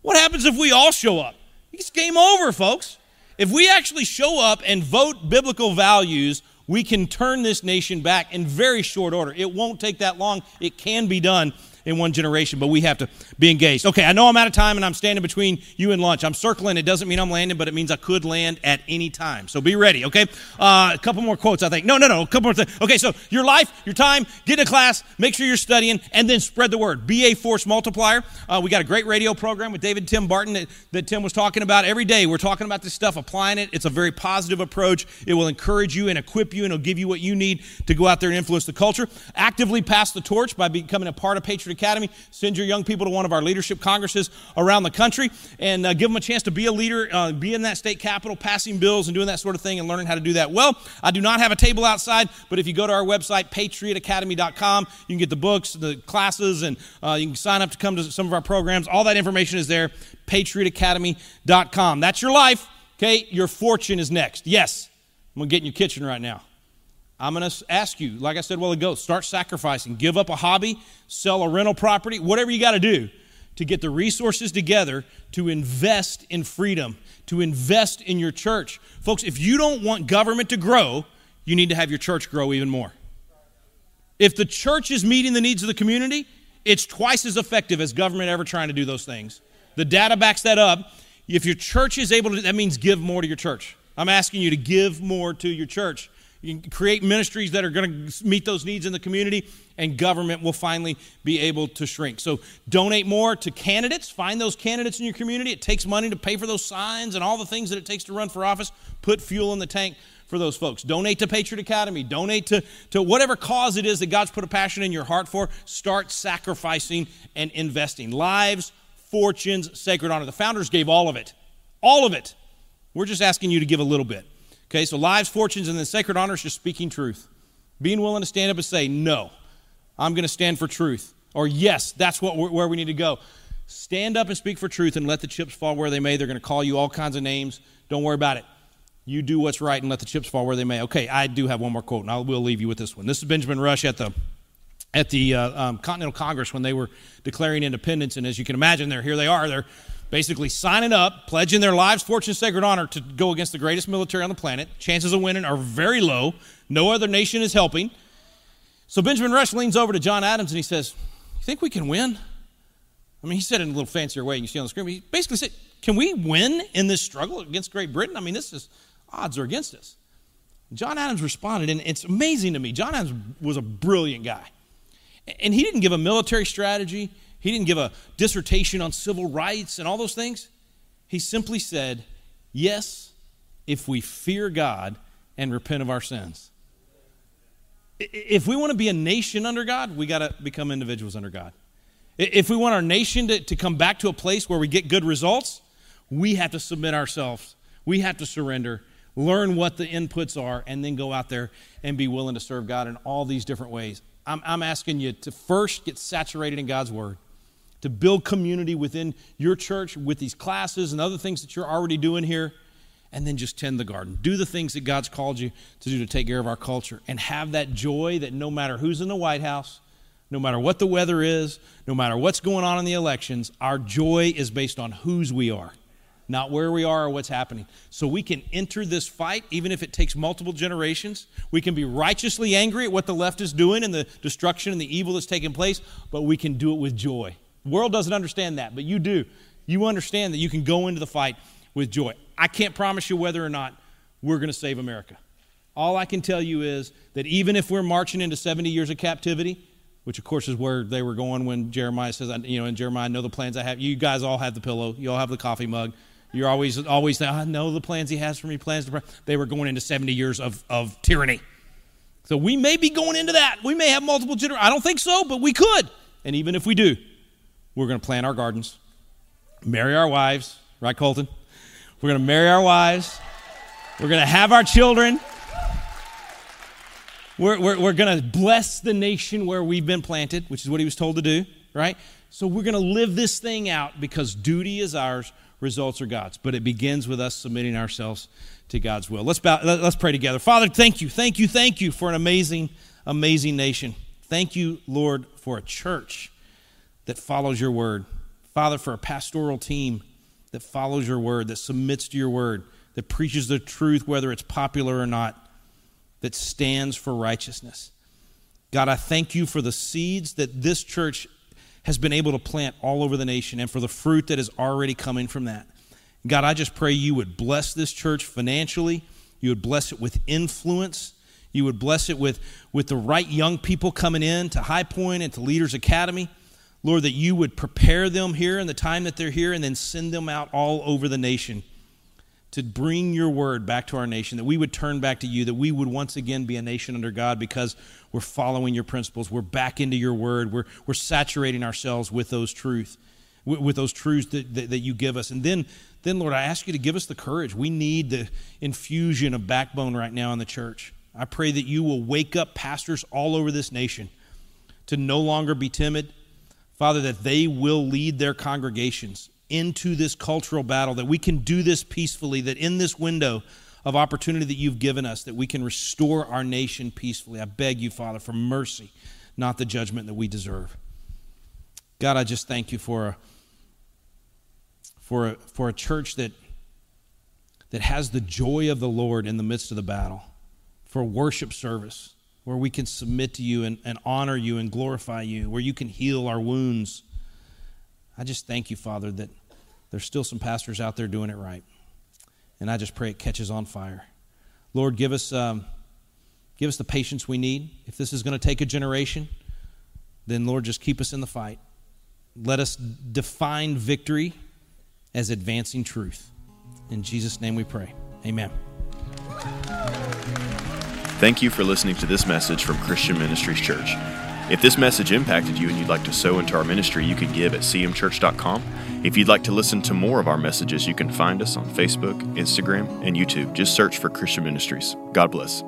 What happens if we all show up? It's game over, folks. If we actually show up and vote biblical values we can turn this nation back in very short order. It won't take that long. It can be done in one generation, but we have to be engaged. Okay, I know I'm out of time and I'm standing between you and lunch. I'm circling. It doesn't mean I'm landing, but it means I could land at any time. So be ready, okay? Uh, a couple more quotes, I think. No, no, no, a couple more things. Okay, so your life, your time, get in class, make sure you're studying, and then spread the word. Be a force multiplier. Uh, we got a great radio program with David Tim Barton that, that Tim was talking about. Every day we're talking about this stuff, applying it. It's a very positive approach. It will encourage you and equip you, and it'll give you what you need to go out there and influence the culture. Actively pass the torch by becoming a part of Patriot Academy. Send your young people to one of our leadership congresses around the country and uh, give them a chance to be a leader, uh, be in that state capitol, passing bills and doing that sort of thing and learning how to do that well. I do not have a table outside, but if you go to our website, patriotacademy.com, you can get the books, the classes, and uh, you can sign up to come to some of our programs. All that information is there, patriotacademy.com. That's your life. Okay, your fortune is next. Yes, I'm to get in your kitchen right now. I'm going to ask you, like I said a while ago, start sacrificing. Give up a hobby, sell a rental property, whatever you got to do to get the resources together to invest in freedom, to invest in your church. Folks, if you don't want government to grow, you need to have your church grow even more. If the church is meeting the needs of the community, it's twice as effective as government ever trying to do those things. The data backs that up. If your church is able to, that means give more to your church. I'm asking you to give more to your church. Create ministries that are going to meet those needs in the community, and government will finally be able to shrink. So, donate more to candidates. Find those candidates in your community. It takes money to pay for those signs and all the things that it takes to run for office. Put fuel in the tank for those folks. Donate to Patriot Academy. Donate to, to whatever cause it is that God's put a passion in your heart for. Start sacrificing and investing. Lives, fortunes, sacred honor. The founders gave all of it. All of it. We're just asking you to give a little bit. Okay, so lives, fortunes, and then sacred honor is just speaking truth. Being willing to stand up and say, no, I'm going to stand for truth. Or yes, that's what, where we need to go. Stand up and speak for truth and let the chips fall where they may. They're going to call you all kinds of names. Don't worry about it. You do what's right and let the chips fall where they may. Okay, I do have one more quote, and I will leave you with this one. This is Benjamin Rush at the at the uh, um, Continental Congress when they were declaring independence, and as you can imagine, they're here they are. They're basically signing up, pledging their lives, fortune, sacred honor to go against the greatest military on the planet. Chances of winning are very low. No other nation is helping. So Benjamin Rush leans over to John Adams and he says, You think we can win? I mean, he said it in a little fancier way, you see on the screen. He basically said, Can we win in this struggle against Great Britain? I mean, this is odds are against us. John Adams responded, and it's amazing to me. John Adams was a brilliant guy. And he didn't give a military strategy, he didn't give a dissertation on civil rights and all those things. He simply said, Yes, if we fear God and repent of our sins. If we want to be a nation under God, we got to become individuals under God. If we want our nation to, to come back to a place where we get good results, we have to submit ourselves. We have to surrender, learn what the inputs are, and then go out there and be willing to serve God in all these different ways. I'm, I'm asking you to first get saturated in God's Word to build community within your church with these classes and other things that you're already doing here, and then just tend the garden. Do the things that God's called you to do to take care of our culture and have that joy that no matter who's in the White House, no matter what the weather is, no matter what's going on in the elections, our joy is based on whose we are, not where we are or what's happening. So we can enter this fight, even if it takes multiple generations. We can be righteously angry at what the left is doing and the destruction and the evil that's taking place, but we can do it with joy world doesn't understand that, but you do. You understand that you can go into the fight with joy. I can't promise you whether or not we're going to save America. All I can tell you is that even if we're marching into 70 years of captivity, which of course is where they were going when Jeremiah says, you know, and Jeremiah, know the plans I have. You guys all have the pillow. You all have the coffee mug. You're always, always I know the plans he has for me, plans to, they were going into 70 years of, of tyranny. So we may be going into that. We may have multiple generations. I don't think so, but we could. And even if we do, we're going to plant our gardens, marry our wives, right, Colton? We're going to marry our wives. We're going to have our children. We're, we're, we're going to bless the nation where we've been planted, which is what he was told to do, right? So we're going to live this thing out because duty is ours, results are God's. But it begins with us submitting ourselves to God's will. Let's, bow, let's pray together. Father, thank you, thank you, thank you for an amazing, amazing nation. Thank you, Lord, for a church that follows your word. Father, for a pastoral team that follows your word, that submits to your word, that preaches the truth, whether it's popular or not, that stands for righteousness. God, I thank you for the seeds that this church has been able to plant all over the nation and for the fruit that is already coming from that. God, I just pray you would bless this church financially, you would bless it with influence. You would bless it with, with the right young people coming in to High Point and to Leaders Academy. Lord, that you would prepare them here in the time that they're here and then send them out all over the nation to bring your word back to our nation, that we would turn back to you, that we would once again be a nation under God because we're following your principles. We're back into your word. We're, we're saturating ourselves with those truths, with, with those truths that, that, that you give us. And then, then, Lord, I ask you to give us the courage. We need the infusion of backbone right now in the church. I pray that you will wake up pastors all over this nation to no longer be timid, Father, that they will lead their congregations into this cultural battle, that we can do this peacefully, that in this window of opportunity that you've given us, that we can restore our nation peacefully. I beg you, Father, for mercy, not the judgment that we deserve. God, I just thank you for a, for a, for a church that, that has the joy of the Lord in the midst of the battle, for worship service where we can submit to you and, and honor you and glorify you, where you can heal our wounds. I just thank you, Father, that there's still some pastors out there doing it right. And I just pray it catches on fire. Lord, give us, um, give us the patience we need. If this is going to take a generation, then Lord, just keep us in the fight. Let us define victory as advancing truth. In Jesus' name we pray. Amen. Thank you for listening to this message from Christian Ministries Church. If this message impacted you and you'd like to sow into our ministry, you can give at cmchurch.com. If you'd like to listen to more of our messages, you can find us on Facebook, Instagram, and YouTube. Just search for Christian Ministries. God bless.